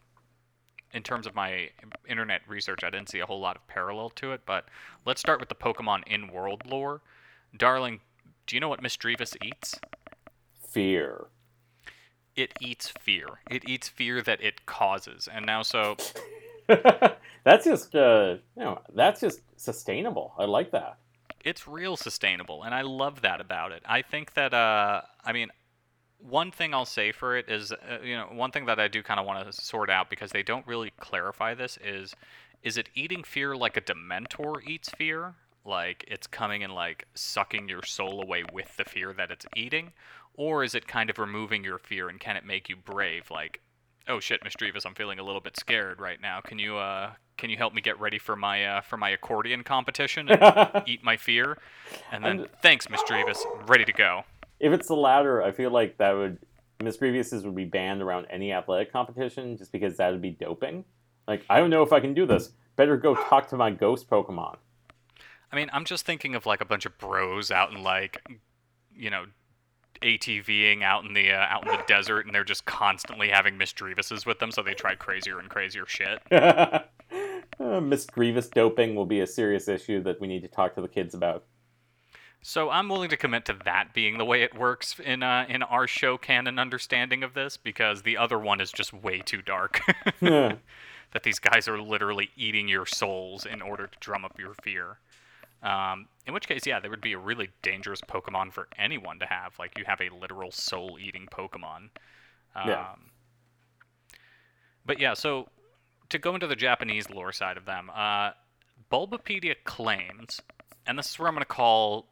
In terms of my internet research, I didn't see a whole lot of parallel to it. But let's start with the Pokemon in-world lore. Darling, do you know what Misdreavus eats? Fear. It eats fear. It eats fear that it causes. And now, so [LAUGHS] that's just uh, you know, that's just sustainable. I like that. it's real sustainable and i love that about it i think that uh i mean one thing i'll say for it is uh, you know one thing that i do kind of want to sort out because they don't really clarify this is is it eating fear like a dementor eats fear? Like it's coming and like sucking your soul away with the fear that it's eating? Or is it kind of removing your fear and can it make you brave? Like oh shit Miss misdreavus i'm feeling a little bit scared right now. Can you uh can you help me get ready for my uh for my accordion competition and [LAUGHS] eat my fear? And then I'm- thanks misdreavus ready to go If it's the latter, I feel like that would Misdreavuses would be banned around any athletic competition just because that would be doping. Like, I don't know if I can do this. Better go talk to my ghost Pokemon. i mean i'm just thinking of like a bunch of bros out in like you know ATVing out in the uh, out in the desert, and they're just constantly having misdreavuses with them, so they try crazier and crazier shit. [LAUGHS] Uh, Misdreavus doping will be a serious issue that we need to talk to the kids about. So I'm willing to commit to that being the way it works in uh, in our show canon understanding of this, because the other one is just way too dark. [LAUGHS] Yeah. that these guys are literally eating your souls in order to drum up your fear. Um, in which case, yeah, there would be a really dangerous Pokemon for anyone to have. Like you have a literal soul-eating Pokemon. Um, Yeah. But yeah, so to go into the Japanese lore side of them, uh, Bulbapedia claims, and this is where I'm going to call.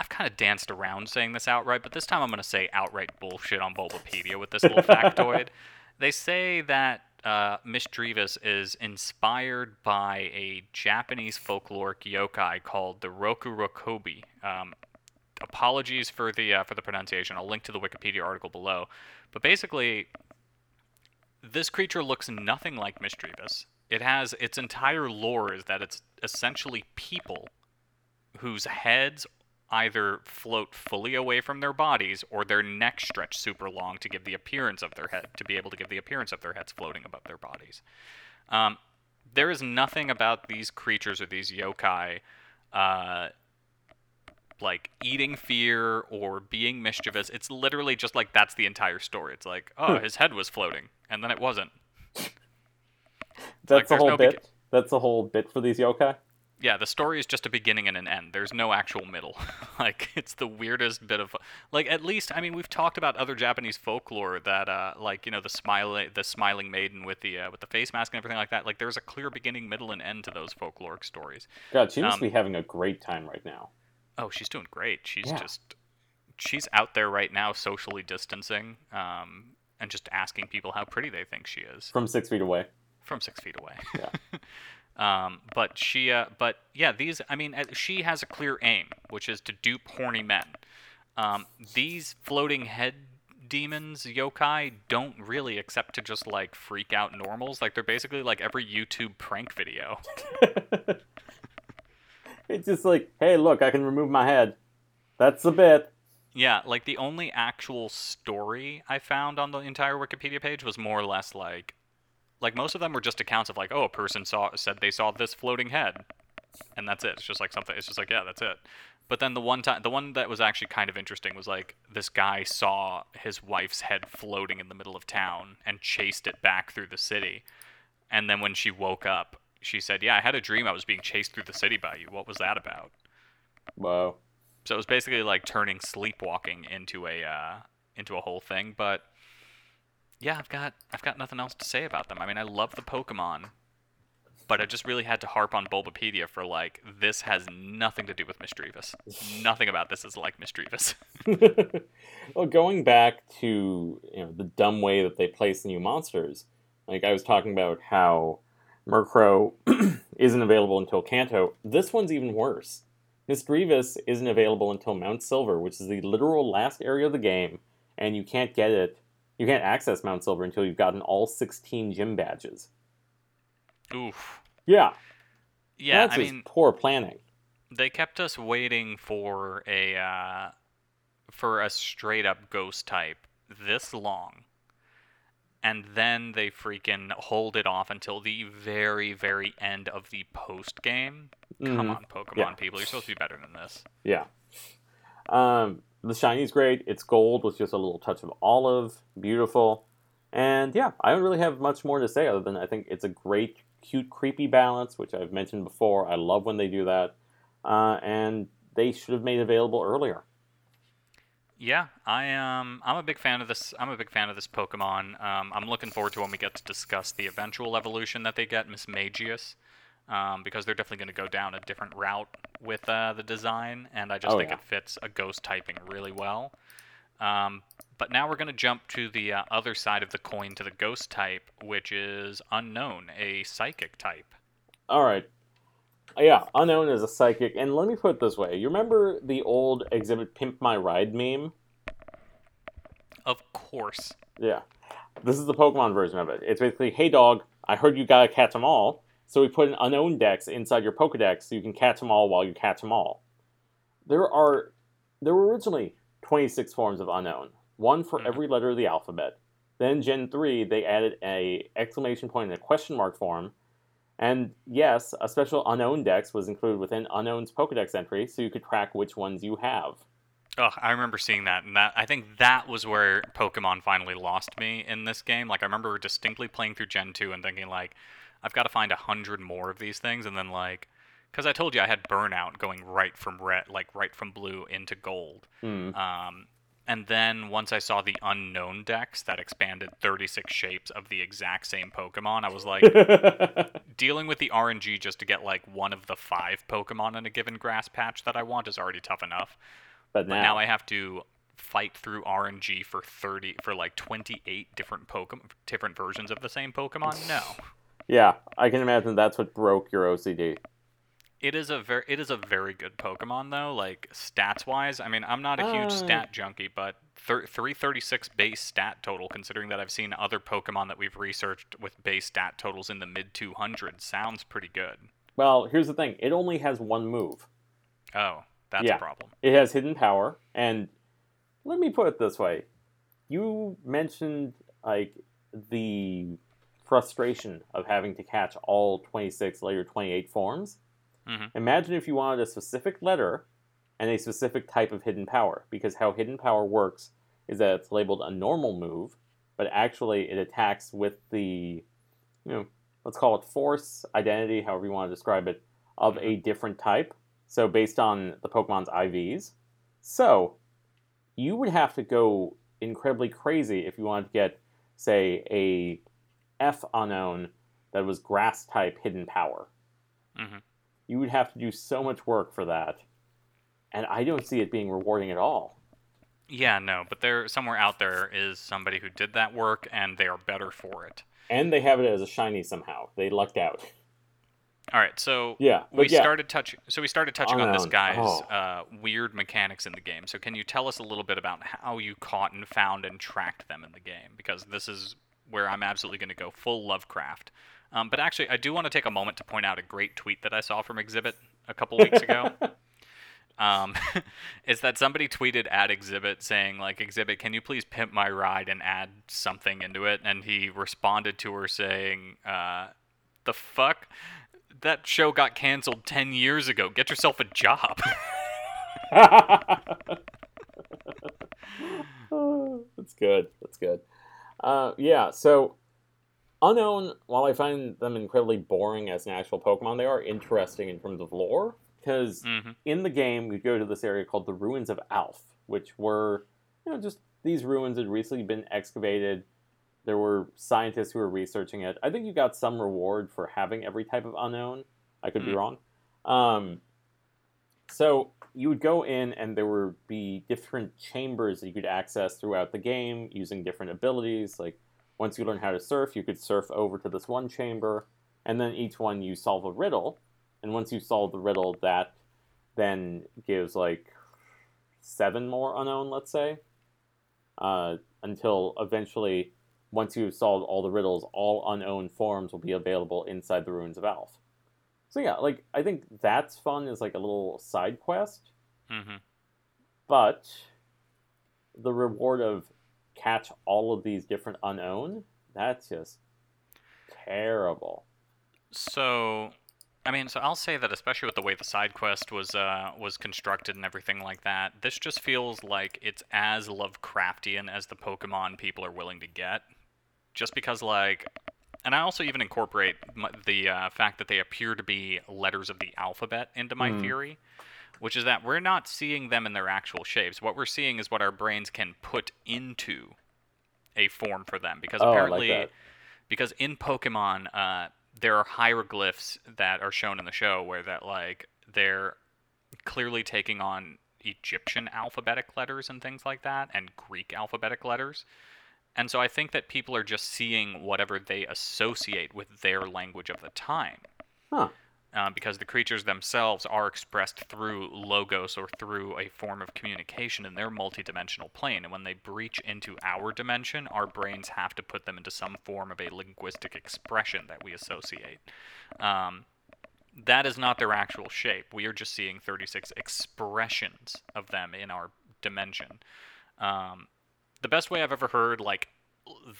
I've kind of danced around saying this outright, but this time I'm going to say outright bullshit on Bulbapedia with this little factoid. [LAUGHS] They say that uh, Misdreavus is inspired by a Japanese folkloric yokai called the Rokurokobi. Um, apologies for the uh, for the pronunciation. I'll link to the Wikipedia article below. But basically, this creature looks nothing like Miss Misdreavus. It has its entire lore is that it's essentially people whose heads either float fully away from their bodies or their necks stretch super long to give the appearance of their head to be able to give the appearance of their heads floating above their bodies. Um, there is nothing about these creatures or these yokai uh, like eating fear or being mischievous. It's literally just like that's the entire story. It's like, oh, his head was floating, and then it wasn't. That's Like, the whole no bit. begin- That's the whole bit for these yokai. Yeah, the story is just a beginning and an end. There's no actual middle. [LAUGHS] like it's the weirdest bit of like at least I mean we've talked about other Japanese folklore that uh like you know the smiling the smiling maiden with the uh, with the face mask and everything like that. Like there's a clear beginning, middle, and end to those folkloric stories. God, she must Um, be having a great time right now. Oh, she's doing great. She's Yeah. just she's out there right now socially distancing um and just asking people how pretty they think she is From six feet away. from six feet away. Yeah. [LAUGHS] um, but she, uh, but yeah, these. I mean, uh, she has a clear aim, which is to dupe horny men. Um, these floating head demons, yokai, don't really accept to just like freak out normals. Like they're basically like every YouTube prank video. [LAUGHS] it's just like, hey, look, I can remove my head. That's the bit. Yeah, like the only actual story I found on the entire Wikipedia page was more or less like like most of them were just accounts of like, oh, a person saw said they saw this floating head. And that's it. It's just like something it's just like, yeah, that's it. But then the one time the one that was actually kind of interesting was like this guy saw his wife's head floating in the middle of town and chased it back through the city. And then when she woke up, she said, "Yeah, I had a dream I was being chased through the city by you. What was that about?" Whoa. So it was basically like turning sleepwalking into a uh, into a whole thing. But yeah, I've got I've got nothing else to say about them. I mean, I love the Pokemon, but I just really had to harp on Bulbapedia for like this has nothing to do with Misdreavus. nothing about this is like Misdreavus. [LAUGHS] well, going back to you know the dumb way that they place new monsters, like I was talking about how Murkrow [CLEARS THROAT] isn't available until Kanto. This one's even worse. Misdreavus isn't available until Mount Silver, which is the literal last area of the game, and you can't get it. You can't access Mount Silver until you've gotten all 16 gym badges. Oof. Yeah, Yeah, that's I mean, poor planning. they kept us waiting for a uh, for a straight up ghost type this long and then they freaking hold it off until the very very end of the post game come Mhm. on pokemon Yeah. people you're supposed to be better than this Yeah. Um, the shiny's great. It's gold with just a little touch of olive. Beautiful. And yeah, I don't really have much more to say other than I think it's a great, cute, creepy balance, which I've mentioned before. I love when they do that. Uh, and they should have made available earlier. yeah i am i'm a big fan of this i'm a big fan of this pokemon um, i'm looking forward to when we get to discuss the eventual evolution that they get Mismagius um, because they're definitely going to go down a different route with uh, the design, and I just Oh, think yeah. it fits a ghost typing really well. Um, but now we're going to jump to the uh, other side of the coin to the ghost type, which is unknown, a psychic type. All right. Uh, Yeah, unknown is a psychic. And let me put it this way you remember the old Xzibit Pimp My Ride meme? Of course. Yeah. This is the Pokemon version of it. It's basically, hey dog, I heard you gotta catch them all, so we put an unknown dex inside your Pokedex so you can catch them all while you catch them all. There are, there were originally 26 forms of unknown, one for Mhm. every letter of the alphabet. Then Gen 3, they added a exclamation point and a question mark form. And yes, a special unknown dex was included within unknown's Pokedex entry, so you could track which ones you have. Oh, I remember seeing that, and that I think that was where Pokemon finally lost me in this game. Like I remember distinctly playing through Gen two and thinking like, I've got to find a hundred more of these things, and then like, because I told you I had burnout going right from red, like right from blue into gold. Hmm. Um, and then once I saw the unknown dex that expanded 36 shapes of the exact same Pokemon, I was like, [LAUGHS] dealing with the RNG just to get like one of the five Pokemon in a given grass patch that I want is already tough enough. but But now, now I have to fight through RNG for 30 for like 28 different Pokemon different versions of the same Pokemon. No. Yeah, I can imagine that's what broke your OCD. It is a very it is a very good Pokemon though, like stats wise. I mean, I'm not a huge Uh. stat junkie, but thir- 336 base stat total considering that I've seen other Pokemon that we've researched with base stat totals in the mid 200s sounds pretty good. Well, here's the thing it only has one move. Oh, that's Yeah. a problem. It has hidden power, and let me put it this way: you mentioned like the frustration of having to catch all 26, later 28 forms. Mhm. Imagine if you wanted a specific letter and a specific type of hidden power, because how hidden power works is that it's labeled a normal move, but actually it attacks with the, you know, let's call it force, identity, however you want to describe it, of a different type. So based on the Pokemon's IVs. So you would have to go incredibly crazy if you wanted to get, say, a F unknown that was grass type hidden power. hmm You would have to do so much work for that. And I don't see it being rewarding at all. Yeah, no, but there somewhere out there is somebody who did that work and they are better for it. And they have it as a shiny somehow. They lucked out. All right, so Yeah, we yeah. started touching. So we started touching on this guy's Oh. uh, weird mechanics in the game. So can you tell us a little bit about how you caught and found and tracked them in the game? Because this is where I'm absolutely going to go full Lovecraft. Um, but actually, I do want to take a moment to point out a great tweet that I saw from Xzibit a couple weeks ago. [LAUGHS] um, [LAUGHS] is that somebody tweeted at Xzibit saying like Xzibit, can you please pimp my ride and add something into it? And he responded to her saying, uh, "The fuck." That show got canceled 10 years ago. Get yourself a job. [LAUGHS] That's good. That's good. Uh, yeah, so Unknown, while I find them incredibly boring as an actual Pokemon, they are interesting in terms of lore. Because hmm in the game, we go to this area called the Ruins of Alph, which were, you know, just these ruins had recently been excavated. There were scientists who were researching it. I think you got some reward for having every type of unknown. I could be Hmm. wrong. Um, so you would go in, and there would be different chambers that you could access throughout the game using different abilities. Like once you learn how to surf, you could surf over to this one chamber, and then each one you solve a riddle. And once you solve the riddle, that then gives like seven more unknown, let's say, uh, until eventually, once you've solved all the riddles, all unknown forms will be available inside the ruins of Alph. So yeah, like I think that's fun as like a little side quest, hmm but the reward of catch all of these different unknown, that's just terrible. So, I mean, so I'll say that especially with the way the side quest was uh, was constructed and everything like that, this just feels like it's as Lovecraftian as the Pokemon people are willing to get. Just because, like, and I also even incorporate the uh, fact that they appear to be letters of the alphabet into my Hmm. theory, which is that we're not seeing them in their actual shapes. What we're seeing is what our brains can put into a form for them. Because Oh, I like apparently, because in Pokemon, uh, there are hieroglyphs that are shown in the show where that like they're clearly taking on Egyptian alphabetic letters and things like that, and Greek alphabetic letters. And so I think that people are just seeing whatever they associate with their language of the time. Huh. Uh, because the creatures themselves are expressed through logos or through a form of communication in their multidimensional plane. And when they breach into our dimension, our brains have to put them into some form of a linguistic expression that we associate. Um, that is not their actual shape. We are just seeing 36 expressions of them in our dimension. Um, the best way I've ever heard, like,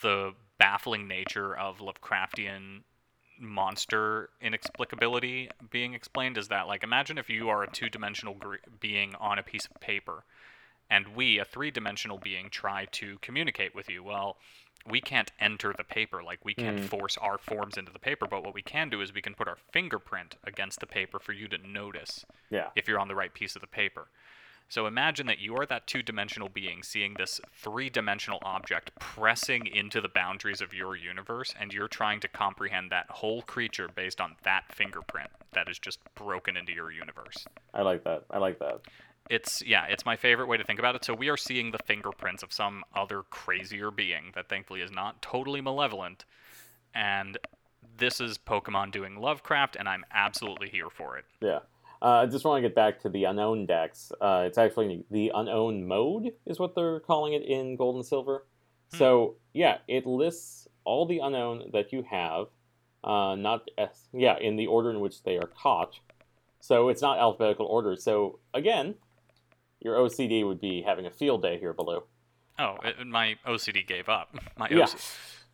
the baffling nature of Lovecraftian monster inexplicability being explained is that like imagine if you are a two-dimensional gr- being on a piece of paper and we a three-dimensional being try to communicate with you well we can't enter the paper like we can't Mm. force our forms into the paper but what we can do is we can put our fingerprint against the paper for you to notice Yeah. if you're on the right piece of the paper so imagine that you are that two dimensional being seeing this three dimensional object pressing into the boundaries of your universe, and you're trying to comprehend that whole creature based on that fingerprint that is just broken into your universe. I like that. I like that. It's, yeah, it's my favorite way to think about it. So we are seeing the fingerprints of some other crazier being that thankfully is not totally malevolent. And this is Pokemon doing Lovecraft, and I'm absolutely here for it. Yeah. Uh, I just want to get back to the unknown dex. Uh, it's actually the unknown mode, is what they're calling it in Gold and Silver. Hmm. So yeah, it lists all the unknown that you have, uh, not yeah in the order in which they are caught. So it's not alphabetical order. So again, your OCD would be having a field day here below. Oh, it, my OCD gave up. [LAUGHS] My Yeah.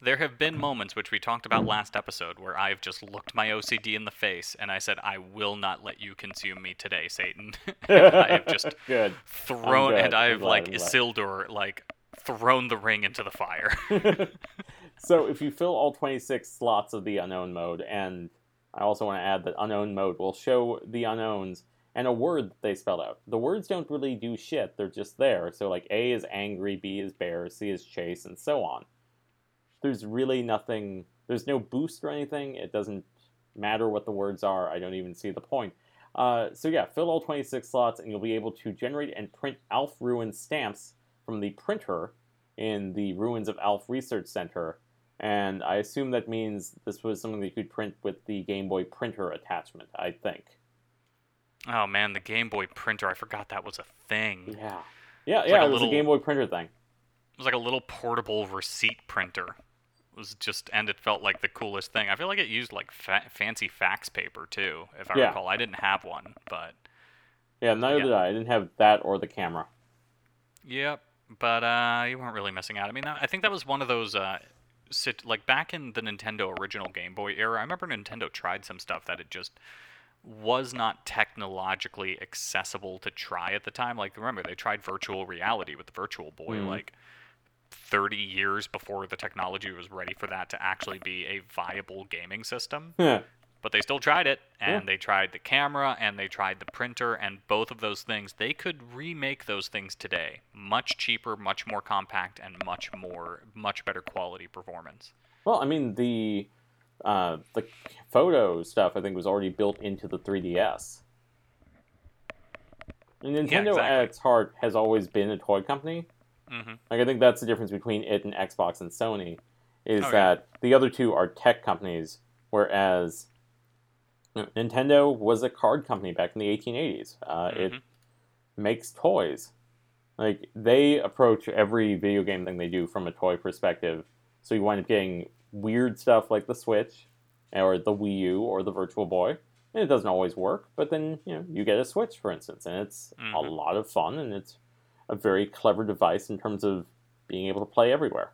There have been moments which we talked about last episode where I've just looked my OCD in the face and I said, "I will not let you consume me today, Satan." [LAUGHS] I have just [LAUGHS] good. thrown, glad, and I'm I've like. Isildur like thrown the ring into the fire. [LAUGHS] so if you fill all 26 slots of the unknown mode, and I also want to add that unknown mode will show the unknowns and a word that they spelled out. The words don't really do shit, they're just there. So, like, A is angry, B is bear, C is chase, and so on. There's really nothing, there's no boost or anything. It doesn't matter what the words are. I don't even see the point. Uh, so, yeah, fill all 26 slots, and you'll be able to generate and print Alph Ruin stamps from the printer in the Ruins of Alph Research Center. And I assume that means this was something that you could print with the Game Boy printer attachment, I think. Oh man, the Game Boy printer. I forgot that was a thing. Yeah. Yeah, It's yeah, like a it was little- a Game Boy printer thing. It was like a little portable receipt printer. Was just, and it felt like the coolest thing. I feel like it used like fa- fancy fax paper too, if I Yeah. recall. I didn't have one, but Yeah, neither Yeah. did I. I didn't have that or the camera. Yep, but uh, you weren't really missing out. I mean, I think that was one of those, uh, sit like back in the Nintendo original Game Boy era. I remember Nintendo tried some stuff that it just was not technologically accessible to try at the time. Like, remember they tried virtual reality with the Virtual Boy, Mhm. like 30 years before the technology was ready for that to actually be a viable gaming system Yeah. but they still tried it and Yeah. they tried the camera and they tried the printer and both of those things they could remake those things today much cheaper much more compact and much more much better quality performance Well, I mean the uh, the photo stuff I think was already built into the 3DS. And Nintendo exactly. at its heart has always been a toy company. Hmm Like I think that's the difference between it and Xbox and Sony, is Oh, yeah. that the other two are tech companies, whereas Nintendo was a card company back in the 1880s. Uh, It Mhm. makes toys. Like they approach every video game thing they do from a toy perspective. So you wind up getting weird stuff like the Switch, or the Wii U, or the Virtual Boy. And it doesn't always work, but then you know you get a Switch, for instance, and it's a Mhm. lot of fun, and it's a very clever device in terms of being able to play everywhere.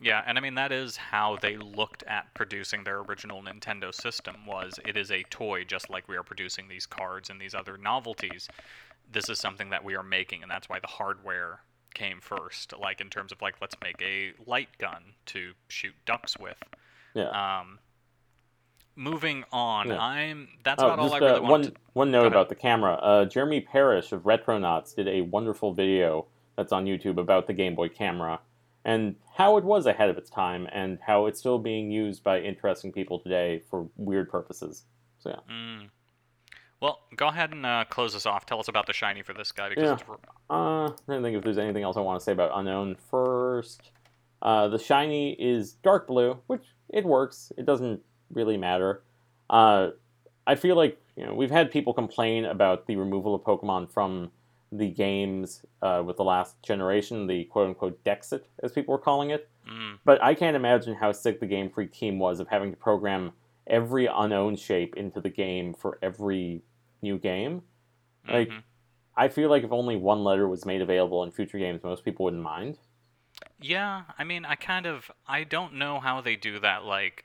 yeah and i mean that is how they looked at producing their original nintendo system was it is a toy just like we are producing these cards and these other novelties this is something that we are making and that's why the hardware came first like in terms of like let's make a light gun to shoot ducks with Yeah. Um, moving on, Yeah. I'm. That's Oh, about all I really uh, one to- one note about the camera. Uh, Jeremy Parish of Retronauts did a wonderful video that's on YouTube about the Game Boy camera and how it was ahead of its time and how it's still being used by interesting people today for weird purposes. So yeah. Mm. Well, go ahead and uh, close us off. Tell us about the shiny for this guy because Yeah. it's, Uh, I don't think if there's anything else I want to say about Unknown first. Uh, the shiny is dark blue, which it works. It doesn't really matter. Uh, I feel like you know we've had people complain about the removal of Pokemon from the games uh, with the last generation, the quote unquote Dexit, as people were calling it. mm, But I can't imagine how sick the Game Freak team was of having to program every unknown shape into the game for every new game. Like, mhm. I feel like if only one letter was made available in future games, most people wouldn't mind. yeah. I mean, I kind of. I don't know how they do that. Like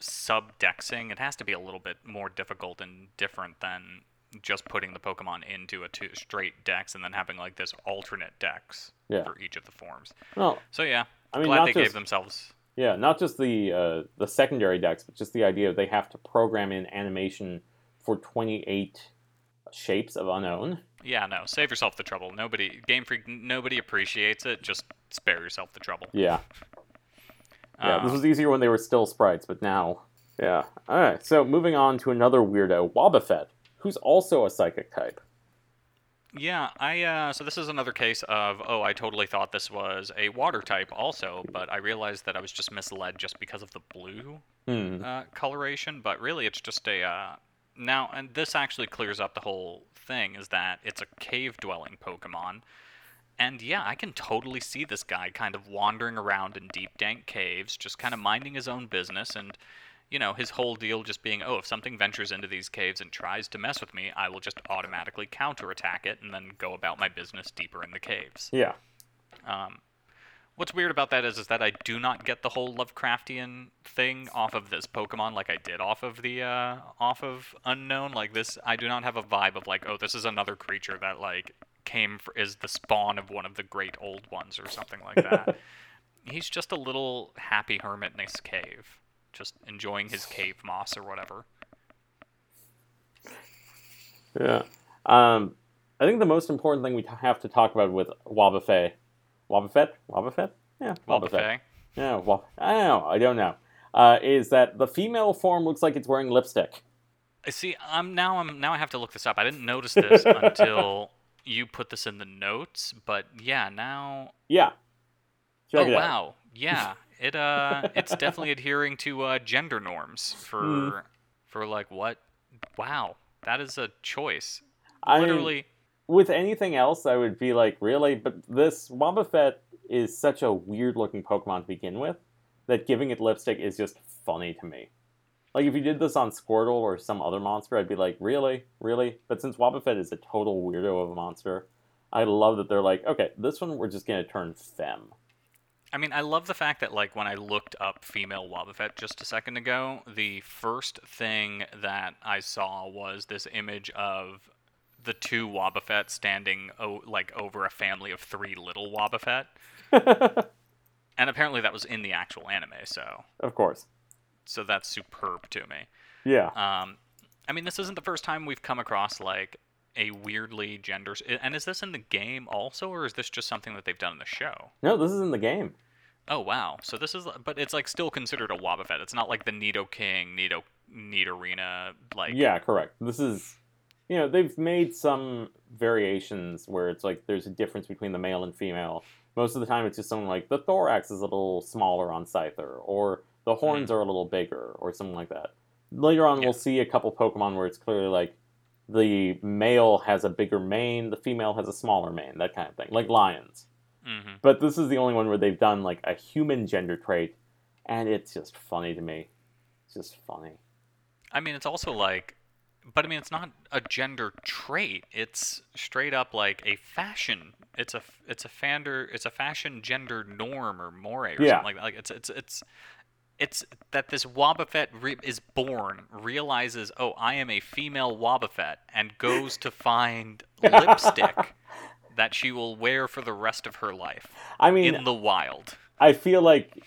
subdexing. It has to be a little bit more difficult and different than just putting the Pokemon into a two, straight dex and then having like this alternate dex Yeah. for each of the forms. Well, So yeah, I mean, glad they just gave themselves. yeah, not just the uh, the secondary dex, but just the idea they have to program in animation for twenty eight shapes of unknown. Yeah, no, save yourself the trouble. Nobody, Game Freak, nobody appreciates it. Just spare yourself the trouble. Yeah, yeah. this Um, was easier when they were still sprites, but now, yeah. All right. So moving on to another weirdo, Wobbuffet, who's also a psychic type. Yeah, I uh, so this is another case of oh, I totally thought this was a water type also, but I realized that I was just misled just because of the blue Hmm. uh, coloration. But really, it's just a uh, now, and this actually clears up the whole thing is that it's a cave dwelling Pokemon. And yeah, I can totally see this guy kind of wandering around in deep, dank caves, just kind of minding his own business, and you know, his whole deal just being, oh, if something ventures into these caves and tries to mess with me, I will just automatically counterattack it and then go about my business deeper in the caves. Yeah. Um, what's weird about that is, is that I do not get the whole Lovecraftian thing off of this Pokemon like I did off of the uh, off of Unknown. Like this, I do not have a vibe of like, oh, this is another creature that like came for, is the spawn of one of the great old ones or something like that. [LAUGHS] he's just a little happy hermit in his cave, just enjoying his cave moss or whatever. Yeah. Um, I think the most important thing we t- have to talk about with Wobbuffet, Wobbuffet, Wobbuffet, yeah, Wobbuffet. yeah, Wob- I don't know, I don't know, uh, is that the female form looks like it's wearing lipstick. I See, I'm now I'm now I have to look this up. I didn't notice this [LAUGHS] until you put this in the notes, but yeah, now Yeah. Check oh wow, yeah, [LAUGHS] it uh, it's definitely adhering to uh, gender norms for Hmm. for like what? Wow, that is a choice. I mean, Literally, with anything else, I would be like, really? But this Wobbuffet is such a weird looking Pokemon to begin with that giving it lipstick is just funny to me. Like, if you did this on Squirtle or some other monster, I'd be like, really? Really? But since Wobbuffet is a total weirdo of a monster, I love that they're like, okay, this one we're just going to turn fem. I mean, I love the fact that like when I looked up female Wobbuffet just a second ago, the first thing that I saw was this image of the two Wobbuffet standing o- like over a family of three little Wobbuffet, [LAUGHS] and apparently that was in the actual anime. So, of course. So that's superb to me. Yeah. Um, I mean, this isn't the first time we've come across like a weirdly gender. And is this in the game also, or is this just something that they've done in the show? No, this is in the game. Oh wow! So this is, but it's like still considered a Wobbuffet. It's not like the Nidoking, Nido, Nidorina, like Yeah, correct. This is, you know, they've made some variations where it's like there's a difference between the male and female. Most of the time, it's just something like the thorax is a little smaller on Scyther, or the horns are a little bigger, or something like that. Later on, Yeah. we'll see a couple Pokemon where it's clearly like the male has a bigger mane, the female has a smaller mane, that kind of thing, like lions. hmm But this is the only one where they've done like a human gender trait, and it's just funny to me. It's just funny. I mean, it's also like, but I mean, it's not a gender trait. It's straight up like a fashion. It's a it's a fander it's a fashion gender norm or more or Yeah. something like that. Like it's it's it's it's that this Wobbuffet re- is born, realizes, oh, I am a female Wobbuffet, and goes to find [LAUGHS] lipstick that she will wear for the rest of her life I mean, in the wild. I feel like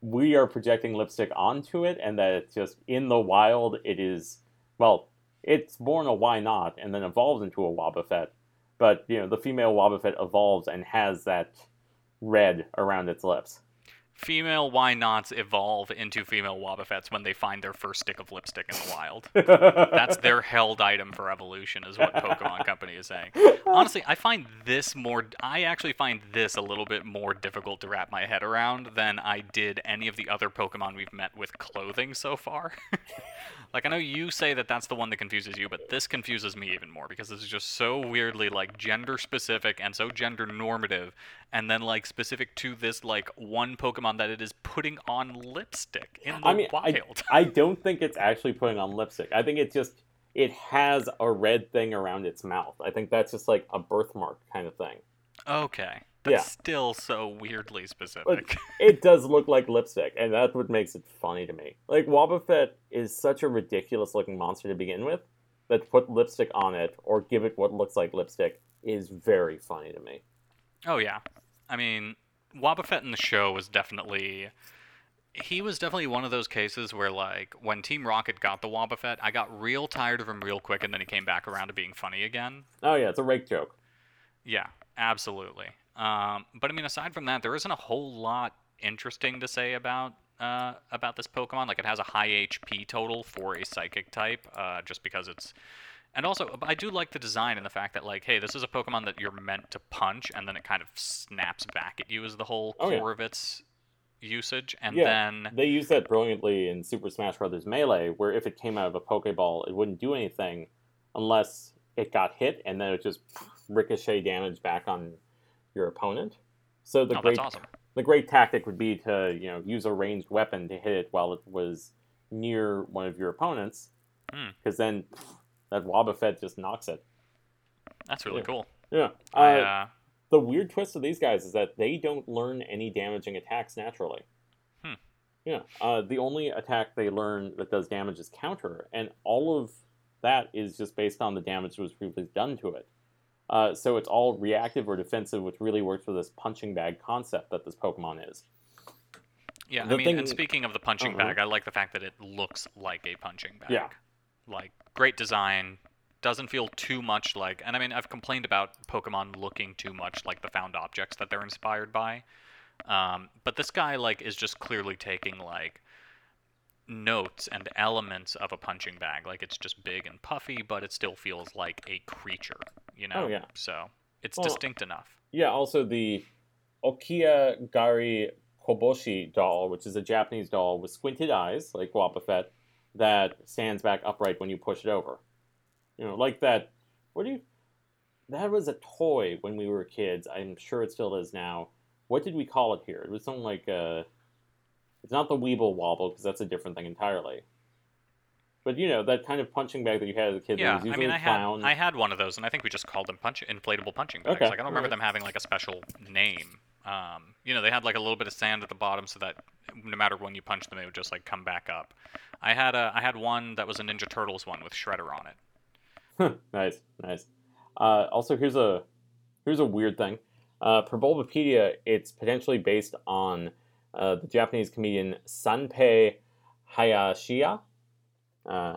we are projecting lipstick onto it, and that it's just in the wild. It is well, it's born a Wynaut, and then evolves into a Wobbuffet. But you know, the female Wobbuffet evolves and has that red around its lips. Female Wynauts evolve into female Wobbuffets when they find their first stick of lipstick in the wild. [LAUGHS] That's their held item for evolution, is what Pokemon Company is saying. [LAUGHS] Honestly, I find this more. I actually find this a little bit more difficult to wrap my head around than I did any of the other Pokemon we've met with clothing so far. [LAUGHS] like, I know you say that that's the one that confuses you, but this confuses me even more because this is just so weirdly, like, gender specific and so gender normative, and then, like, specific to this, like, one Pokemon that it is putting on lipstick in the I mean, I, wild. I don't think it's actually putting on lipstick. I think it's just it has a red thing around its mouth. I think that's just like a birthmark kind of thing. Okay. But Yeah. still so weirdly specific. it does look like lipstick, and that's what makes it funny to me. Like Wobbuffet is such a ridiculous looking monster to begin with that put lipstick on it or give it what looks like lipstick is very funny to me. oh yeah. I mean, Wobbuffet in the show was definitely he was definitely one of those cases where like when Team Rocket got the Wobbuffet, I got real tired of him real quick and then he came back around to being funny again. Oh yeah, it's a rake joke. Yeah, absolutely. Um, but I mean, aside from that, there isn't a whole lot interesting to say about uh, about this Pokemon. Like, it has a high HP total for a Psychic type, uh, just because it's. And also, I do like the design and the fact that, like, hey, this is a Pokemon that you're meant to punch, and then it kind of snaps back at you as the whole Oh, core yeah. of its usage. And Yeah. then, They use that brilliantly in Super Smash Bros. Melee, where if it came out of a Pokeball, it wouldn't do anything unless it got hit, and then it just [LAUGHS] ricochet damage back on your opponent. So the oh, great awesome. the great tactic would be to you know use a ranged weapon to hit it while it was near one of your opponents, Hmm. because then that Wobbuffet just knocks it. That's really yeah. cool. Yeah. Uh, I, uh, the weird twist of these guys is that they don't learn any damaging attacks naturally. Hmm. Yeah. Uh, the only attack they learn that does damage is counter, and all of that is just based on the damage that was previously done to it. Uh, so it's all reactive or defensive, which really works for this punching bag concept that this Pokemon is. Yeah, The I mean, thing- and speaking of the punching Uh-huh. bag, I like the fact that it looks like a punching bag. Yeah. Like great design, doesn't feel too much like. And I mean, I've complained about Pokemon looking too much like the found objects that they're inspired by. Um, but this guy like is just clearly taking like notes and elements of a punching bag. Like it's just big and puffy, but it still feels like a creature. You know. Oh, yeah. So it's Well, distinct enough. Yeah, also the Okiagari Koboshi doll, which is a Japanese doll with squinted eyes, like Wobbuffet, that stands back upright when you push it over. You know, like that. What do you. That was a toy when we were kids. I'm sure it still is now. What did we call it here? It was something like. Uh, it's not the Weeble Wobble, because that's a different thing entirely. But you know, that kind of punching bag that you had as a kid that Yeah, I mean, I clown. had I had one of those, and I think we just called them punch inflatable punching bags. Okay, Like I don't remember alright. them having like a special name. Um, you know, they had like a little bit of sand at the bottom, so that no matter when you punch them, they would just like come back up. I had a I had one that was a Ninja Turtles one with Shredder on it. nice, nice. Uh, also, here's a here's a weird thing. Uh, per Bulbapedia, it's potentially based on uh, the Japanese comedian Sanpei Hayashiya. Uh,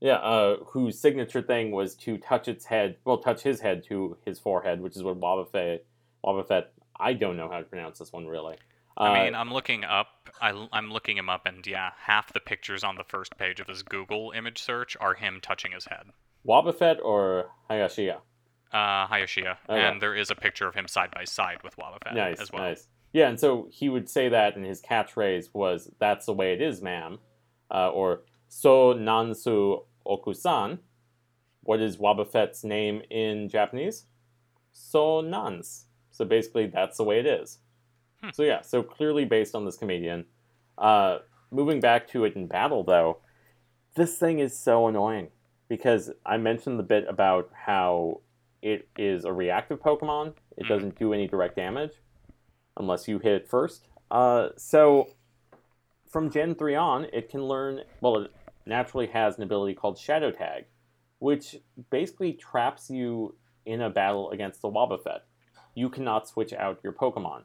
yeah, uh, whose signature thing was to touch its head, well, touch his head to his forehead, which is what Wobbuffet, Wobbuffet, I don't know how to pronounce this one really. Uh, I mean, I'm looking up. I, I'm looking him up, and yeah, half the pictures on the first page of his Google image search are him touching his head. Wobbuffet or Hayashiya? Uh, Hayashiya, Okay. and there is a picture of him side by side with Wobbuffet nice, as well. nice. Yeah, and so he would say that, and his catchphrase was "That's the way it is, ma'am," uh, or "So nansu okusan." What is Wobbuffet's name in Japanese? So nans. So basically, that's the way it is. Hmm. So yeah, so clearly based on this comedian. Uh, moving back to it in battle, though, this thing is so annoying because I mentioned the bit about how it is a reactive Pokemon. It Mhm. doesn't do any direct damage unless you hit it first. Uh, so from Gen 3 on, it can learn, well, it naturally has an ability called Shadow Tag, which basically traps you in a battle against the Wobbuffet. You cannot switch out your Pokemon.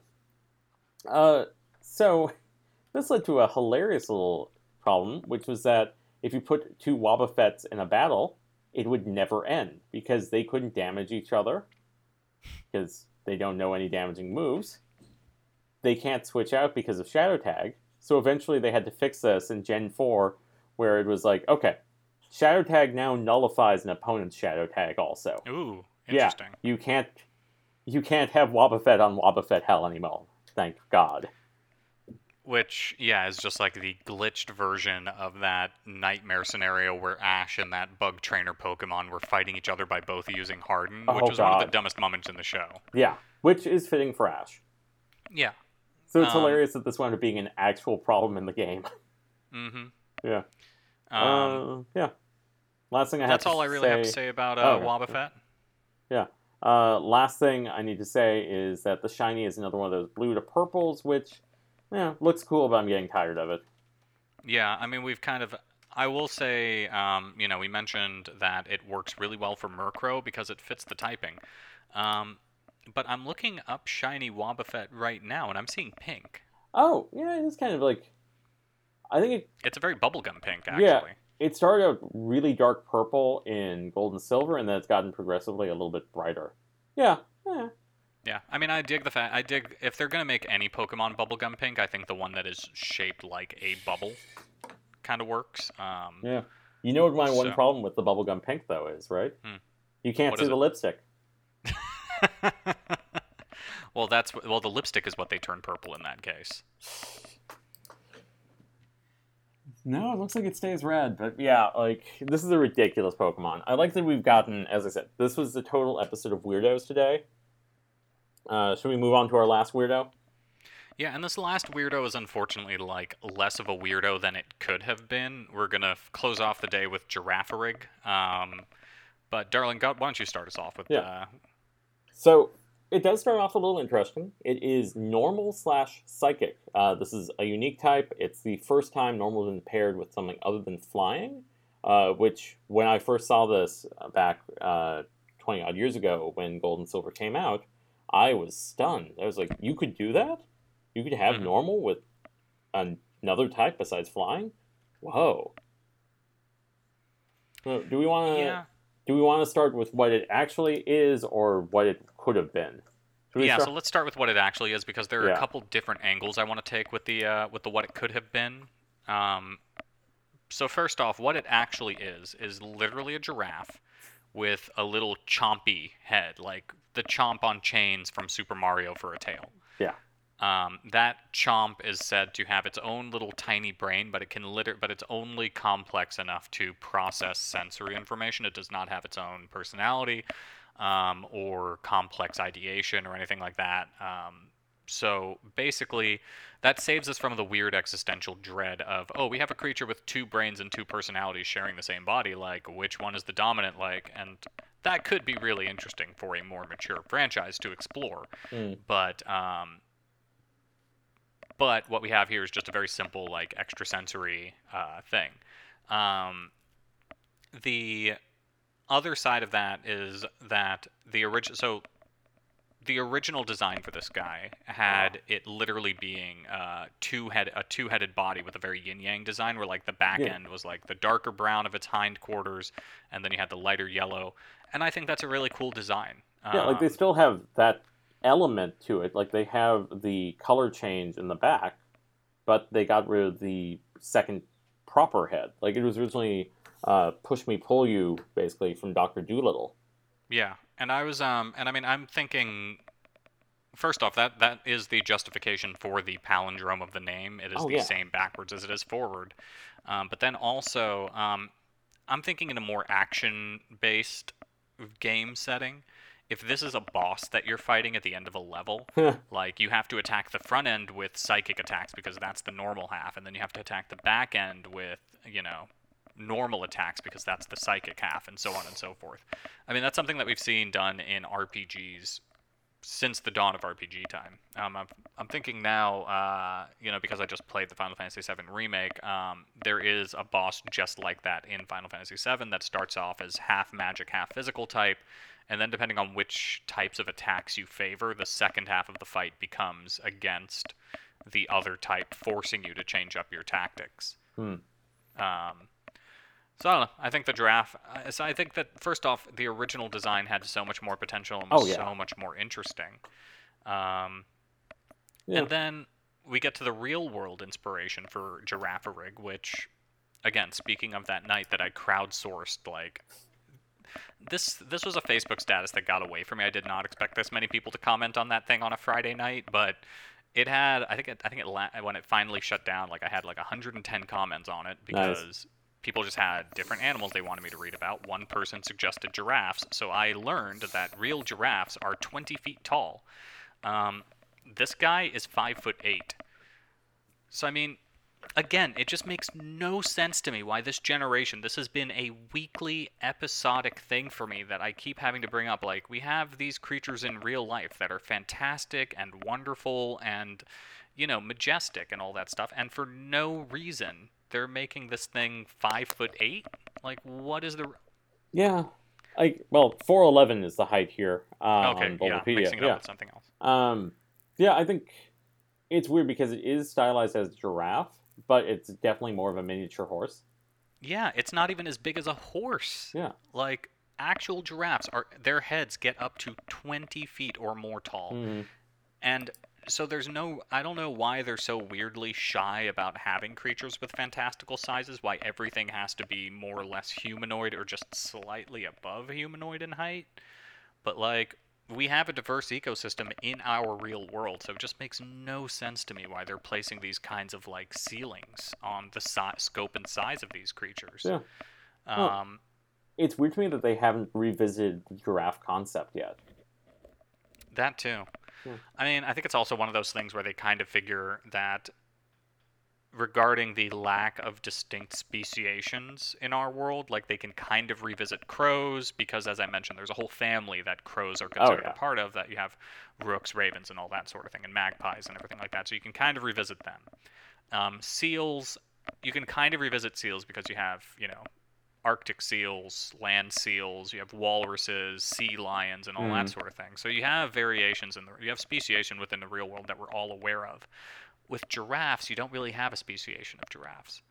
Uh, so [LAUGHS] this led to a hilarious little problem, which was that if you put two Wobbuffets in a battle, it would never end because they couldn't damage each other because they don't know any damaging moves. They can't switch out because of Shadow Tag. So eventually they had to fix this in Gen 4 where it was like, okay, Shadow Tag now nullifies an opponent's Shadow Tag also. Ooh, interesting. Yeah. You can't you can't have Wobbuffet on Wobbuffet Hell anymore. Thank God. Which, yeah, is just like the glitched version of that nightmare scenario where Ash and that bug trainer Pokemon were fighting each other by both using Harden, which Oh, was one of the dumbest moments in the show. Yeah, which is fitting for Ash. Yeah. So it's Um, hilarious that this wound up being an actual problem in the game. Mm-hmm. Yeah. Um, uh, yeah. Last thing I have that's all I really have to say about uh, Oh, okay. Wobbuffet. Uh, last thing I need to say is that the shiny is another one of those blue to purples, which, yeah, looks cool, but I'm getting tired of it. Yeah, I mean, we've kind of. I will say, um, you know, we mentioned that it works really well for Murkrow because it fits the typing. Um, but I'm looking up shiny Wobbuffet right now, and I'm seeing pink. Oh, yeah, it's kind of like. I think it, It's a very bubblegum pink, actually. Yeah. it started out really dark purple in gold and silver, and then it's gotten progressively a little bit brighter. Yeah, yeah. Yeah, I mean, I dig the fact. I dig if they're gonna make any Pokemon bubblegum pink. I think the one that is shaped like a bubble kind of works. Um, Yeah. You know what my one problem with the bubblegum pink, though, is, right? Hmm. You can't What see the it? lipstick. [LAUGHS] well, that's well, the lipstick is what they turn purple in that case. No, it looks like it stays red, but yeah, like this is a ridiculous Pokemon. I like that we've gotten, as I said, this was the total episode of weirdos today. Uh, should we move on to our last weirdo? Yeah, and this last weirdo is unfortunately like less of a weirdo than it could have been. We're gonna f- close off the day with Girafarig. Um, but darling, God, why don't you start us off with? Yeah. Uh, So it does start off a little interesting. It is normal slash psychic. Uh, this is a unique type. It's the first time normal has been paired with something other than flying. Uh, which, when I first saw this back uh, twenty odd years ago, when Gold and Silver came out, I was stunned. I was like, "You could do that? You could have Mhm. normal with another type besides flying. Whoa. So do we want to? Yeah. Do we want to start with what it actually is, or what it could have been? Yeah, start- so let's start with what it actually is because there are Yeah. a couple different angles I want to take with the uh, with the what it could have been. Um, so first off, what it actually is is literally a giraffe with a little chompy head, like the chomp on chains from Super Mario for a tail. Yeah. Um, that chomp is said to have its own little tiny brain, but it can liter- but it's only complex enough to process sensory information. It does not have its own personality um, or complex ideation or anything like that. Um, so basically, that saves us from the weird existential dread of, oh, we have a creature with two brains and two personalities sharing the same body. Like, which one is the dominant? Like, and that could be really interesting for a more mature franchise to explore. Mm. But um, but what we have here is just a very simple, like extrasensory uh, thing. Um, the other side of that is that the original so the original design for this guy had it literally being uh, two head a two headed body with a very yin yang design where like the back Yeah. end was like the darker brown of its hindquarters and then you had the lighter yellow and I think that's a really cool design. Yeah, like they Um, still have that element to it. Like they have the color change in the back, but they got rid of the second proper head. Like it was originally uh, "Push Me, Pull You" basically from Doctor Dolittle. Yeah, and I was um, and I mean I'm thinking. First off, that that is the justification for the palindrome of the name. It is Oh, the yeah. same backwards as it is forward. Um, but then also, um, I'm thinking in a more action-based game setting. If this is a boss that you're fighting at the end of a level, like you have to attack the front end with psychic attacks because that's the normal half, and then you have to attack the back end with, you know, normal attacks because that's the psychic half, and so on and so forth. I mean, that's something that we've seen done in RPGs since the dawn of RPG time. Um, I'm, I'm thinking now, uh, you know, because I just played the Final Fantasy VII remake, um, there is a boss just like that in Final Fantasy VII that starts off as half magic, half physical type, and then depending on which types of attacks you favor, the second half of the fight becomes against the other type, forcing you to change up your tactics. Hmm. Um, so I don't know. I think the giraffe. uh, So I think that first off, the original design had so much more potential and Oh, was yeah. so much more interesting. Um, Yeah. And then we get to the real world inspiration for Girafarig, which, again, speaking of that night that I crowdsourced, like this this was a Facebook status that got away from me. I did not expect this many people to comment on that thing on a Friday night, but it had I think it, I think it la- when it finally shut down, like I had like 110 comments on it Nice. because people just had different animals they wanted me to read about. One person suggested giraffes, so I learned that real giraffes are 20 feet tall. Um, this guy is five foot eight. So I mean, again, it just makes no sense to me why this generation, this has been a weekly episodic thing for me that I keep having to bring up. Like, we have these creatures in real life that are fantastic and wonderful and, you know, majestic and all that stuff, and for no reason, they're making this thing five foot eight? Like, what is the. Yeah. Like, well, 4'11 is the height here uh, okay, on yeah, mixing it yeah. up with something else. Um, yeah, I think it's weird because it is stylized as giraffe, but it's definitely more of a miniature horse. Yeah, it's not even as big as a horse. Yeah. Like actual giraffes are their heads get up to 20 feet or more tall. Mhm. And so there's no I don't know why they're so weirdly shy about having creatures with fantastical sizes, why everything has to be more or less humanoid or just slightly above humanoid in height. But like we have a diverse ecosystem in our real world, so it just makes no sense to me why they're placing these kinds of like ceilings on the si- scope and size of these creatures. Yeah. Well- Um, It's weird to me that they haven't revisited the giraffe concept yet. That too. Yeah. I mean, I think it's also one of those things where they kind of figure that regarding the lack of distinct speciations in our world, like they can kind of revisit crows because, as I mentioned, there's a whole family that crows are considered yeah. a part of. That you have rooks, ravens, and all that sort of thing, and magpies and everything like that. So you can kind of revisit them. Um, seals, you can kind of revisit seals because you have, you know, Arctic seals, land seals, you have walruses, sea lions, and all that Mhm. sort of thing. So you have variations in the you have speciation within the real world that we're all aware of. With giraffes, you don't really have a speciation of giraffes.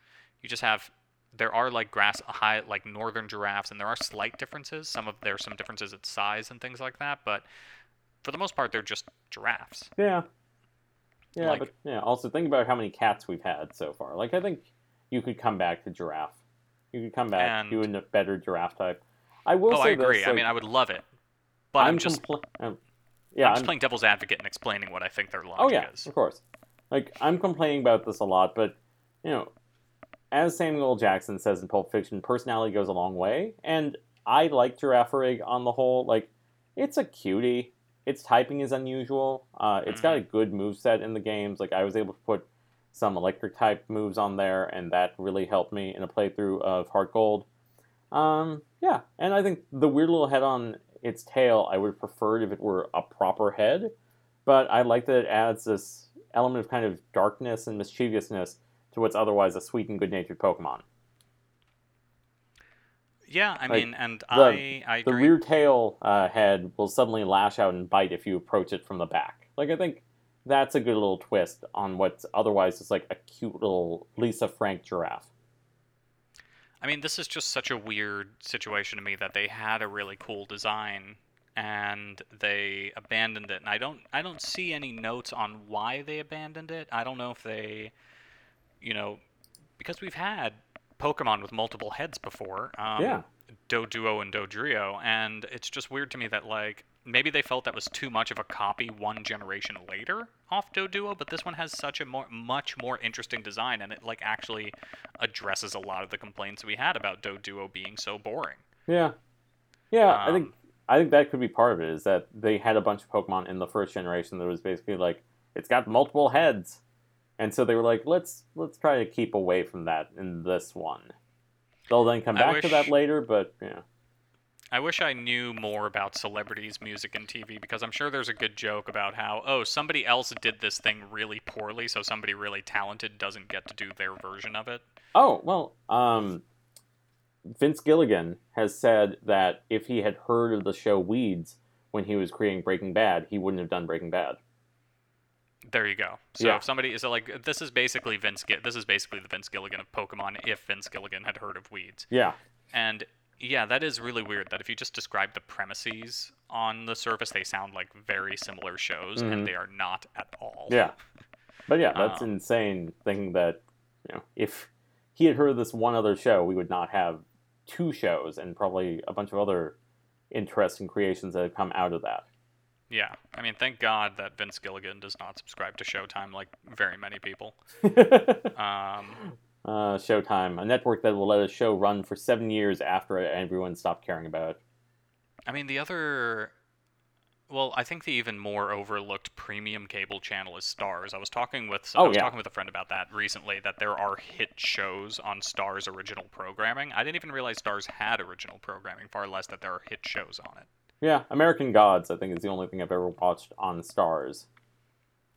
You just have there are like grass high like northern giraffes, and there are slight differences. Some of there's some differences in size and things like that, but for the most part, they're just giraffes. Yeah. Yeah, Like- but yeah. Also, think about how many cats we've had so far. Like, I think you could come back to giraffe. You could come back And- to a better giraffe type. I will oh, say I agree. This, I mean, I would love it, but I'm, just compl- um, yeah, I'm just I'm- playing devil's advocate and explaining what I think their logic Oh yeah, is. of course. Like I'm complaining about this a lot, but you know, as Samuel Jackson says in Pulp Fiction, personality goes a long way, and I like Girafarig on the whole. Like, it's a cutie. Its typing is unusual. Uh, it's got a good move set in the games. Like I was able to put some electric type moves on there, and that really helped me in a playthrough of Heart Gold. Um, yeah, and I think the weird little head on its tail, I would have preferred if it were a proper head, but I like that it adds this element of kind of darkness and mischievousness to what's otherwise a sweet and good-natured Pokemon. Yeah, I Like, mean, and the- I I The rear tail uh, head will suddenly lash out and bite if you approach it from the back. Like I think that's a good little twist on what's otherwise just like a cute little Lisa Frank giraffe. I mean, this is just such a weird situation to me that they had a really cool design and they abandoned it. And I don't I don't see any notes on why they abandoned it. I don't know if they you know because we've had Pokemon with multiple heads before. Um, Yeah. Doduo and Dodrio, and it's just weird to me that like maybe they felt that was too much of a copy one generation later off Doduo, but this one has such a more much more interesting design, and it like actually addresses a lot of the complaints we had about Doduo being so boring. Yeah, yeah. I think Um, I think that could be part of it. Is that they had a bunch of Pokemon in the first generation that was basically like it's got multiple heads, and so they were like, let's let's try to keep away from that in this one. They'll then come back to that later, but yeah. I wish I knew more about celebrities, music, and TV because I'm sure there's a good joke about how, oh, somebody else did this thing really poorly, so somebody really talented doesn't get to do their version of it. Oh well, um, Vince Gilligan has said that if he had heard of the show Weeds when he was creating Breaking Bad, he wouldn't have done Breaking Bad. There you go. So Yeah. if somebody is like, this is basically Vince. This is basically the Vince Gilligan of Pokemon. If Vince Gilligan had heard of weeds, Yeah, and yeah, that is really weird. That if you just describe the premises on the surface, they sound like very similar shows, Mhm. and they are not at all. yeah, but yeah, that's Um, insane. Thinking that you know, if he had heard of this one other show, we would not have two shows and probably a bunch of other interesting creations that have come out of that. Yeah. I mean, thank God that Vince Gilligan does not subscribe to Showtime like very many people. [LAUGHS] Um, uh, Showtime, a network that will let a show run for seven years after everyone stopped caring about it. I mean, the other. Well, I think the even more overlooked premium cable channel is Starz. I was talking with oh, I Oh, was yeah. talking with a friend about that recently. That there are hit shows on Starz original programming. I didn't even realize Starz had original programming. Far less that there are hit shows on it. Yeah, American Gods, I think, is the only thing I've ever watched on Starz.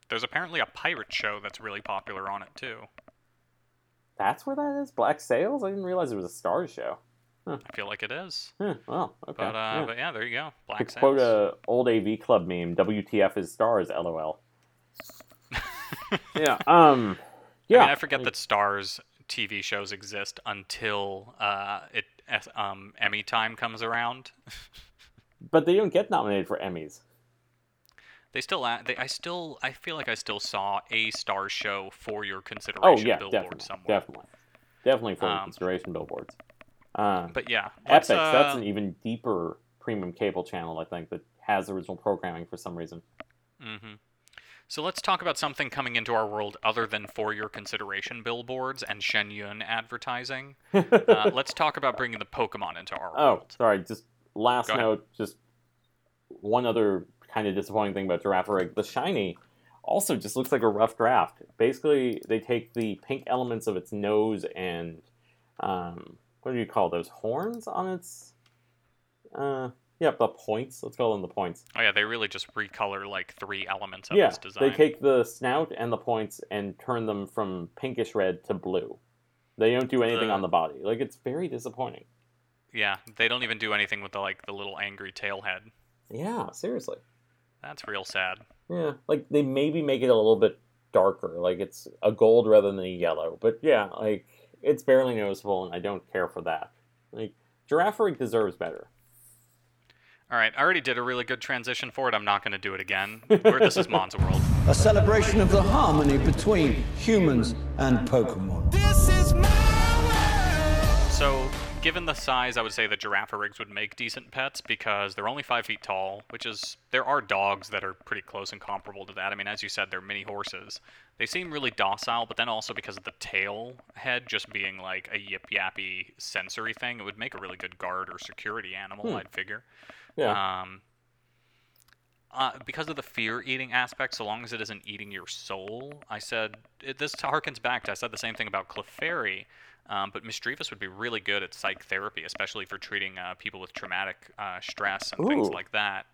There's apparently a pirate show that's really popular on it too. That's where that is? Black Sails? I didn't realize it was a Starz show. I feel like it is. Huh, well, okay. But uh, yeah. but yeah, there you go. Black to quote a old AV Club meme, WTF is Starz, lol. [LAUGHS] yeah, um, yeah. I mean, I forget that Starz TV shows exist until uh, it um, Emmy time comes around. [LAUGHS] But they don't get nominated for Emmys. They still, they, I still, I feel like I still saw a star show for your consideration. Oh, consideration yeah, billboard definitely. somewhere. Definitely. Definitely for Um, consideration billboards. Uh, But yeah, Epix, let's, that's uh, an even deeper premium cable channel, I think, that has original programming for some reason. mhm. So let's talk about something coming into our world other than for your consideration billboards and Shen Yun advertising. Uh, [LAUGHS] let's talk about bringing the Pokemon into our Oh, world. sorry. Just last Go ahead. note. Just one other kind of disappointing thing about Girafarig. The shiny also just looks like a rough draft. Basically, they take the pink elements of its nose and um, what do you call those horns on its? Uh, yeah, the points. Let's call them the points. Oh yeah, they really just recolor like three elements of yeah, its design. they take the snout and the points and turn them from pinkish red to blue. They don't do anything The- on the body. Like it's very disappointing. Yeah, they don't even do anything with the like the little angry tail head. Yeah, seriously. That's real sad. Yeah, like they maybe make it a little bit darker, like it's a gold rather than a yellow. But yeah, like it's barely noticeable, and I don't care for that. Like Girafarig deserves better. All right, I already did a really good transition for it. I'm not going to do it again. [LAUGHS] This is Mon's world. A celebration of the harmony between humans and Pokemon. Given the size, I would say the Girafarigs would make decent pets because they're only five feet tall, which is there are dogs that are pretty close and comparable to that. I mean, as you said, they're mini horses. They seem really docile, but then also because of the tail head just being like a yip yappy sensory thing, it would make a really good guard or security animal. I'd figure. Yeah. Um, uh, because of the fear eating aspect, so long as it isn't eating your soul, I said it, this harkens back to I said the same thing about Clefairy, um, but Misdreavus would be really good at psych therapy, especially for treating uh, people with traumatic uh, stress and things like that.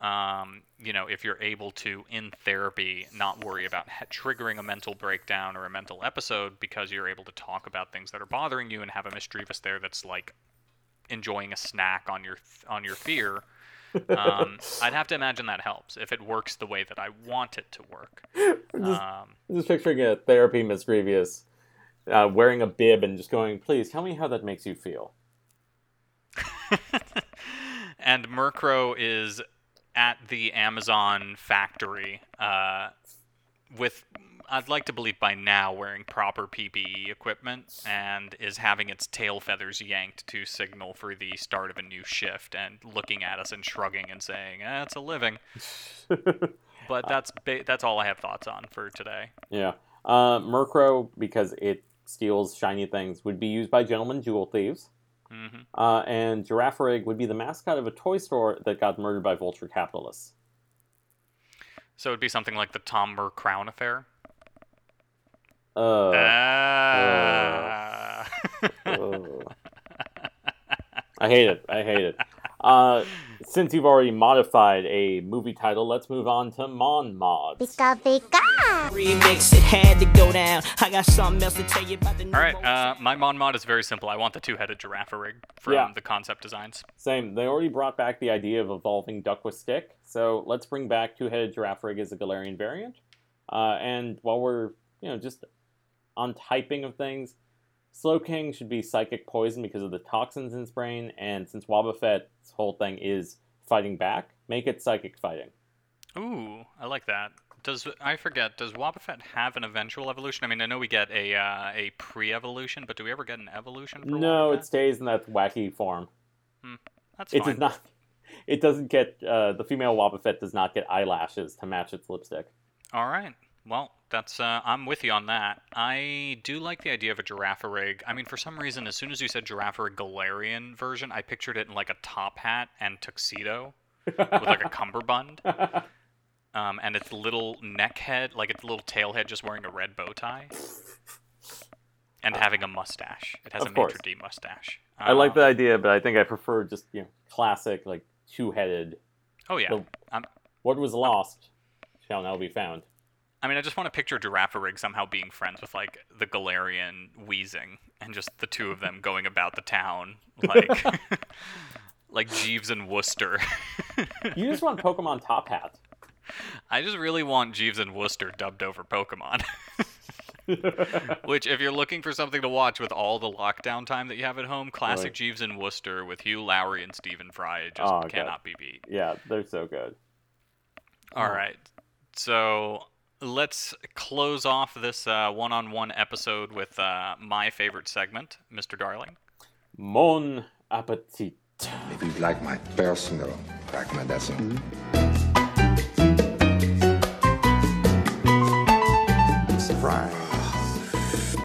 Um, you know, if you're able to, in therapy, not worry about ha- triggering a mental breakdown or a mental episode because you're able to talk about things that are bothering you and have a Misdreavus there that's like enjoying a snack on your on your fear. Um, [LAUGHS] I'd have to imagine that helps if it works the way that I want it to work. [LAUGHS] just, Um, just picturing a therapy Misdreavus uh, wearing a bib and just going, "Please tell me how that makes you feel." [LAUGHS] and Murkrow is at the Amazon factory uh, with, I'd like to believe by now, wearing proper PPE equipment and is having its tail feathers yanked to signal for the start of a new shift and looking at us and shrugging and saying, eh, it's a living. [LAUGHS] But that's ba- that's all I have thoughts on for today. Yeah. Uh, Murkrow, because it steals shiny things, would be used by gentlemen jewel thieves. hmm Uh, and Girafarig would be the mascot of a toy store that got murdered by vulture capitalists. So it'd be something like the Tom Mur Crown affair. Uh, Ah. uh, I hate it. I hate it. [LAUGHS] Since you've already modified a movie title, let's move on to Mon Mods. Pika pika. Remix, it had to go down. I got something else to tell you about the All right, uh, my Mon mod is very simple. I want the two-headed Girafarig from Yeah. the concept designs. Same. They already brought back the idea of evolving Duck with Stick, so let's bring back Two-Headed Girafarig as a Galarian variant. Uh, and while we're, you know, just on typing of things, Slowking should be Psychic Poison because of the toxins in its brain, and since Wobbuffet's whole thing is fighting back, make it Psychic Fighting. Ooh, I like that. Does I forget? Does Wobbuffet have an eventual evolution? I mean, I know we get a uh, a pre-evolution, but do we ever get an evolution? For No, Wobbuffet? it stays in that wacky form. that's It fine. does not. It doesn't get uh, the female Wobbuffet does not get eyelashes to match its lipstick. All right. Well, that's uh, I'm with you on that. I do like the idea of a Girafarig. I mean, for some reason, as soon as you said Girafarig Galarian version, I pictured it in like a top hat and tuxedo with like a cummerbund, [LAUGHS] um, and its little neck head, like its little tail head, just wearing a red bow tie, and having a mustache. It has Of a course. maitre d mustache. I like Um, the idea, but I think I prefer just you know classic like two-headed. Oh yeah. the- What was lost shall now be found. I mean, I just want to picture Girafarig somehow being friends with like the Galarian Wheezing, and just the two of them going about the town like [LAUGHS] like Jeeves and Wooster. You just want Pokemon Top Hat. I just really want Jeeves and Wooster dubbed over Pokemon. [LAUGHS] Which, if you're looking for something to watch with all the lockdown time that you have at home, classic Right. Jeeves and Wooster with Hugh Laurie and Stephen Fry just Oh, God. cannot be beat. yeah, they're so good. All Oh. right. So let's close off this uh, one-on-one episode with uh, my favorite segment, Mr. Darling. Mon appetit. If you like my personal recommendation. Surprise.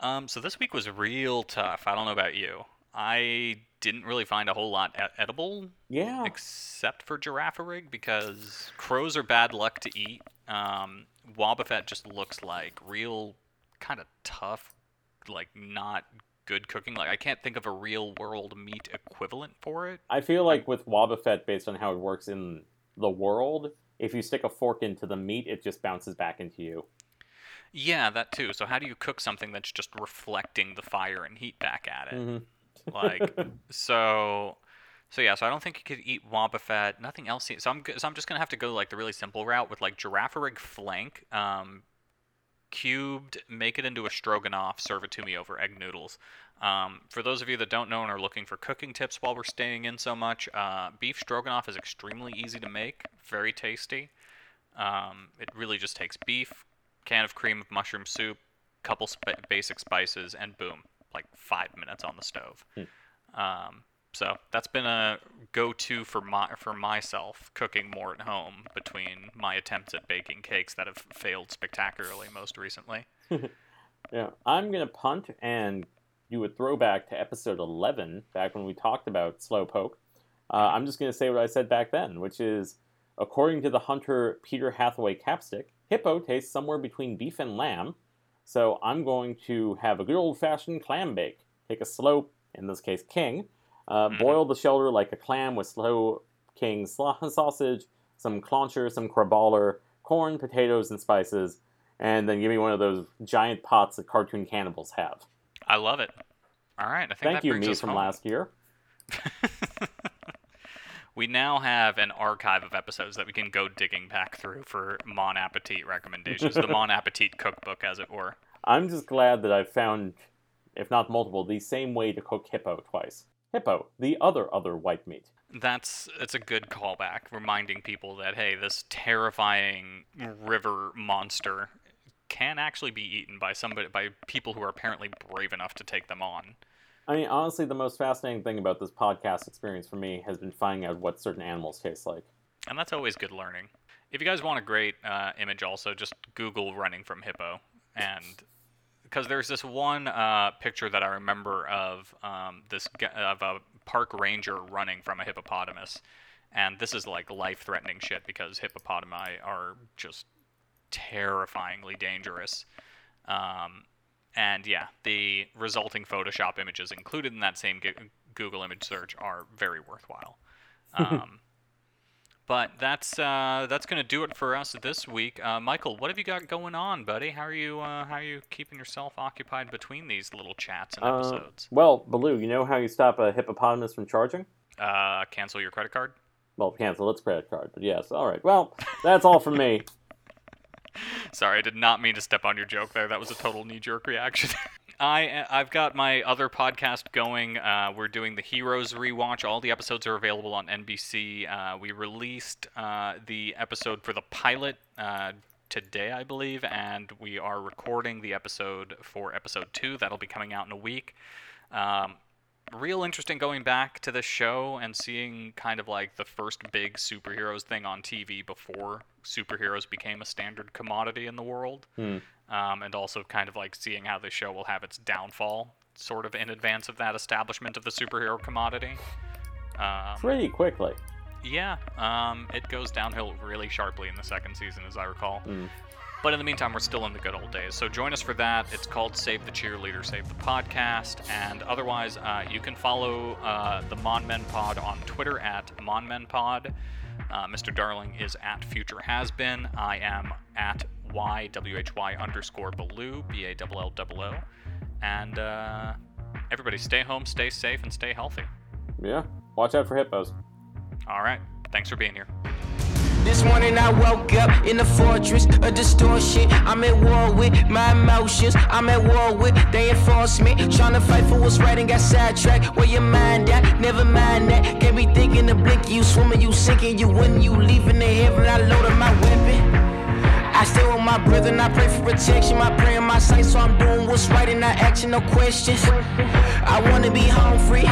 Um, so this week was real tough. I don't know about you. I didn't really find a whole lot e- edible Yeah. except for Girafarig because crows are bad luck to eat. Um, Wobbuffet just looks like real kind of tough, like not good cooking. Like I can't think of a real world meat equivalent for it. I feel like with Wobbuffet, based on how it works in the world, if you stick a fork into the meat, it just bounces back into you. Yeah, that too. So how do you cook something that's just reflecting the fire and heat back at it? Mhm. Like [LAUGHS] so. So yeah, so I don't think you could eat Wobbuffet. Nothing else. So I'm so I'm just gonna have to go like the really simple route with like Girafarig flank. Um, cubed, make it into a stroganoff, serve it to me over egg noodles. Um, for those of you that don't know and are looking for cooking tips while we're staying in so much, uh, beef stroganoff is extremely easy to make, very tasty. Um, it really just takes beef, can of cream of mushroom soup, couple sp- basic spices, and boom, like five minutes on the stove. Um, so that's been a go-to for my for myself cooking more at home between my attempts at baking cakes that have failed spectacularly most recently. [LAUGHS] Yeah, I'm gonna punt and do a throwback to episode 11, back when we talked about slowpoke. Uh, I'm just gonna say what I said back then, which is, according to the hunter Peter Hathaway Capstick, hippo tastes somewhere between beef and lamb. So I'm going to have a good old-fashioned clam bake. Take a slow, in this case, king. Uh, Boil the shoulder like a clam with slow king sla- [LAUGHS] sausage, some clauncher, some craballer, corn, potatoes, and spices, and then give me one of those giant pots that cartoon cannibals have. I love it. All right, I think Thank that you, brings me us from home. last year. [LAUGHS] We now have an archive of episodes that we can go digging back through for Mon Appetit recommendations, the [LAUGHS] Mon Appetit cookbook, as it were. I'm just glad that I've found, if not multiple, the same way to cook hippo twice. Hippo, the other other white meat. That's it's a good callback, reminding people that hey, this terrifying river monster can actually be eaten by somebody by people who are apparently brave enough to take them on. I mean, honestly, the most fascinating thing about this podcast experience for me has been finding out what certain animals taste like. And that's always good learning. If you guys want a great uh, image, also just Google running from hippo, and because there's this one uh, picture that I remember of um, this of a park ranger running from a hippopotamus, and this is like life-threatening shit because hippopotami are just terrifyingly dangerous. Um, and yeah, the resulting Photoshop images included in that same Google image search are very worthwhile. [LAUGHS] Um, but that's uh, that's gonna do it for us this week. Uh, Michael, what have you got going on, buddy? How are you uh, how are you keeping yourself occupied between these little chats and Uh, episodes? well, Baloo, you know how you stop a hippopotamus from charging? Uh, cancel your credit card. Well, cancel its credit card, but yes. All right. Well, that's all from me. [LAUGHS] Sorry, I did not mean to step on your joke there. That was a total knee-jerk reaction. [LAUGHS] I I've got my other podcast going. Uh, we're doing the Heroes rewatch. All the episodes are available on NBC. Uh, we released uh, the episode for the pilot uh, today, I believe, and we are recording the episode for episode two. That'll be coming out in a week. Um, real interesting going back to this show and seeing kind of like the first big superheroes thing on TV before superheroes became a standard commodity in the world. Um, and also kind of like seeing how the show will have its downfall sort of in advance of that establishment of the superhero commodity. Um, Pretty quickly. yeah, um, it goes downhill really sharply in the second season, as I recall. Mm. But in the meantime, we're still in the good old days. So join us for that. It's called Save the Cheerleader, Save the Podcast. And otherwise, uh, you can follow uh, the Mon Men Pod on Twitter at Mon Men Pod. Uh, Mr. Darling is at Future Has Been. I am at YWHY underscore Baloo, B A L L O O. And uh, everybody stay home, stay safe, and stay healthy. Yeah. Watch out for hippos. All right. Thanks for being here. This morning I woke up in the fortress of distortion. I'm at war with my emotions. I'm at war with they enforcement. Trying to fight for what's right and got sidetracked. Where your mind at? Never mind that. Can't be thinking to blink. You swimming, you sinking. You when you leaving the heaven. I loaded my weapon. I stay with my brother and I pray for protection. My prayer in my sight, so I'm doing what's right and not action, no questions. I wanna be home free.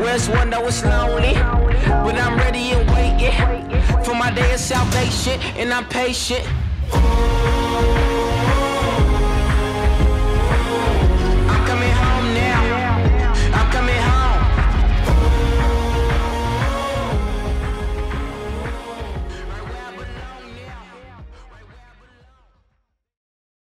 Where's one though it's lonely? But I'm ready and waiting for my day of salvation, and I'm patient. Ooh,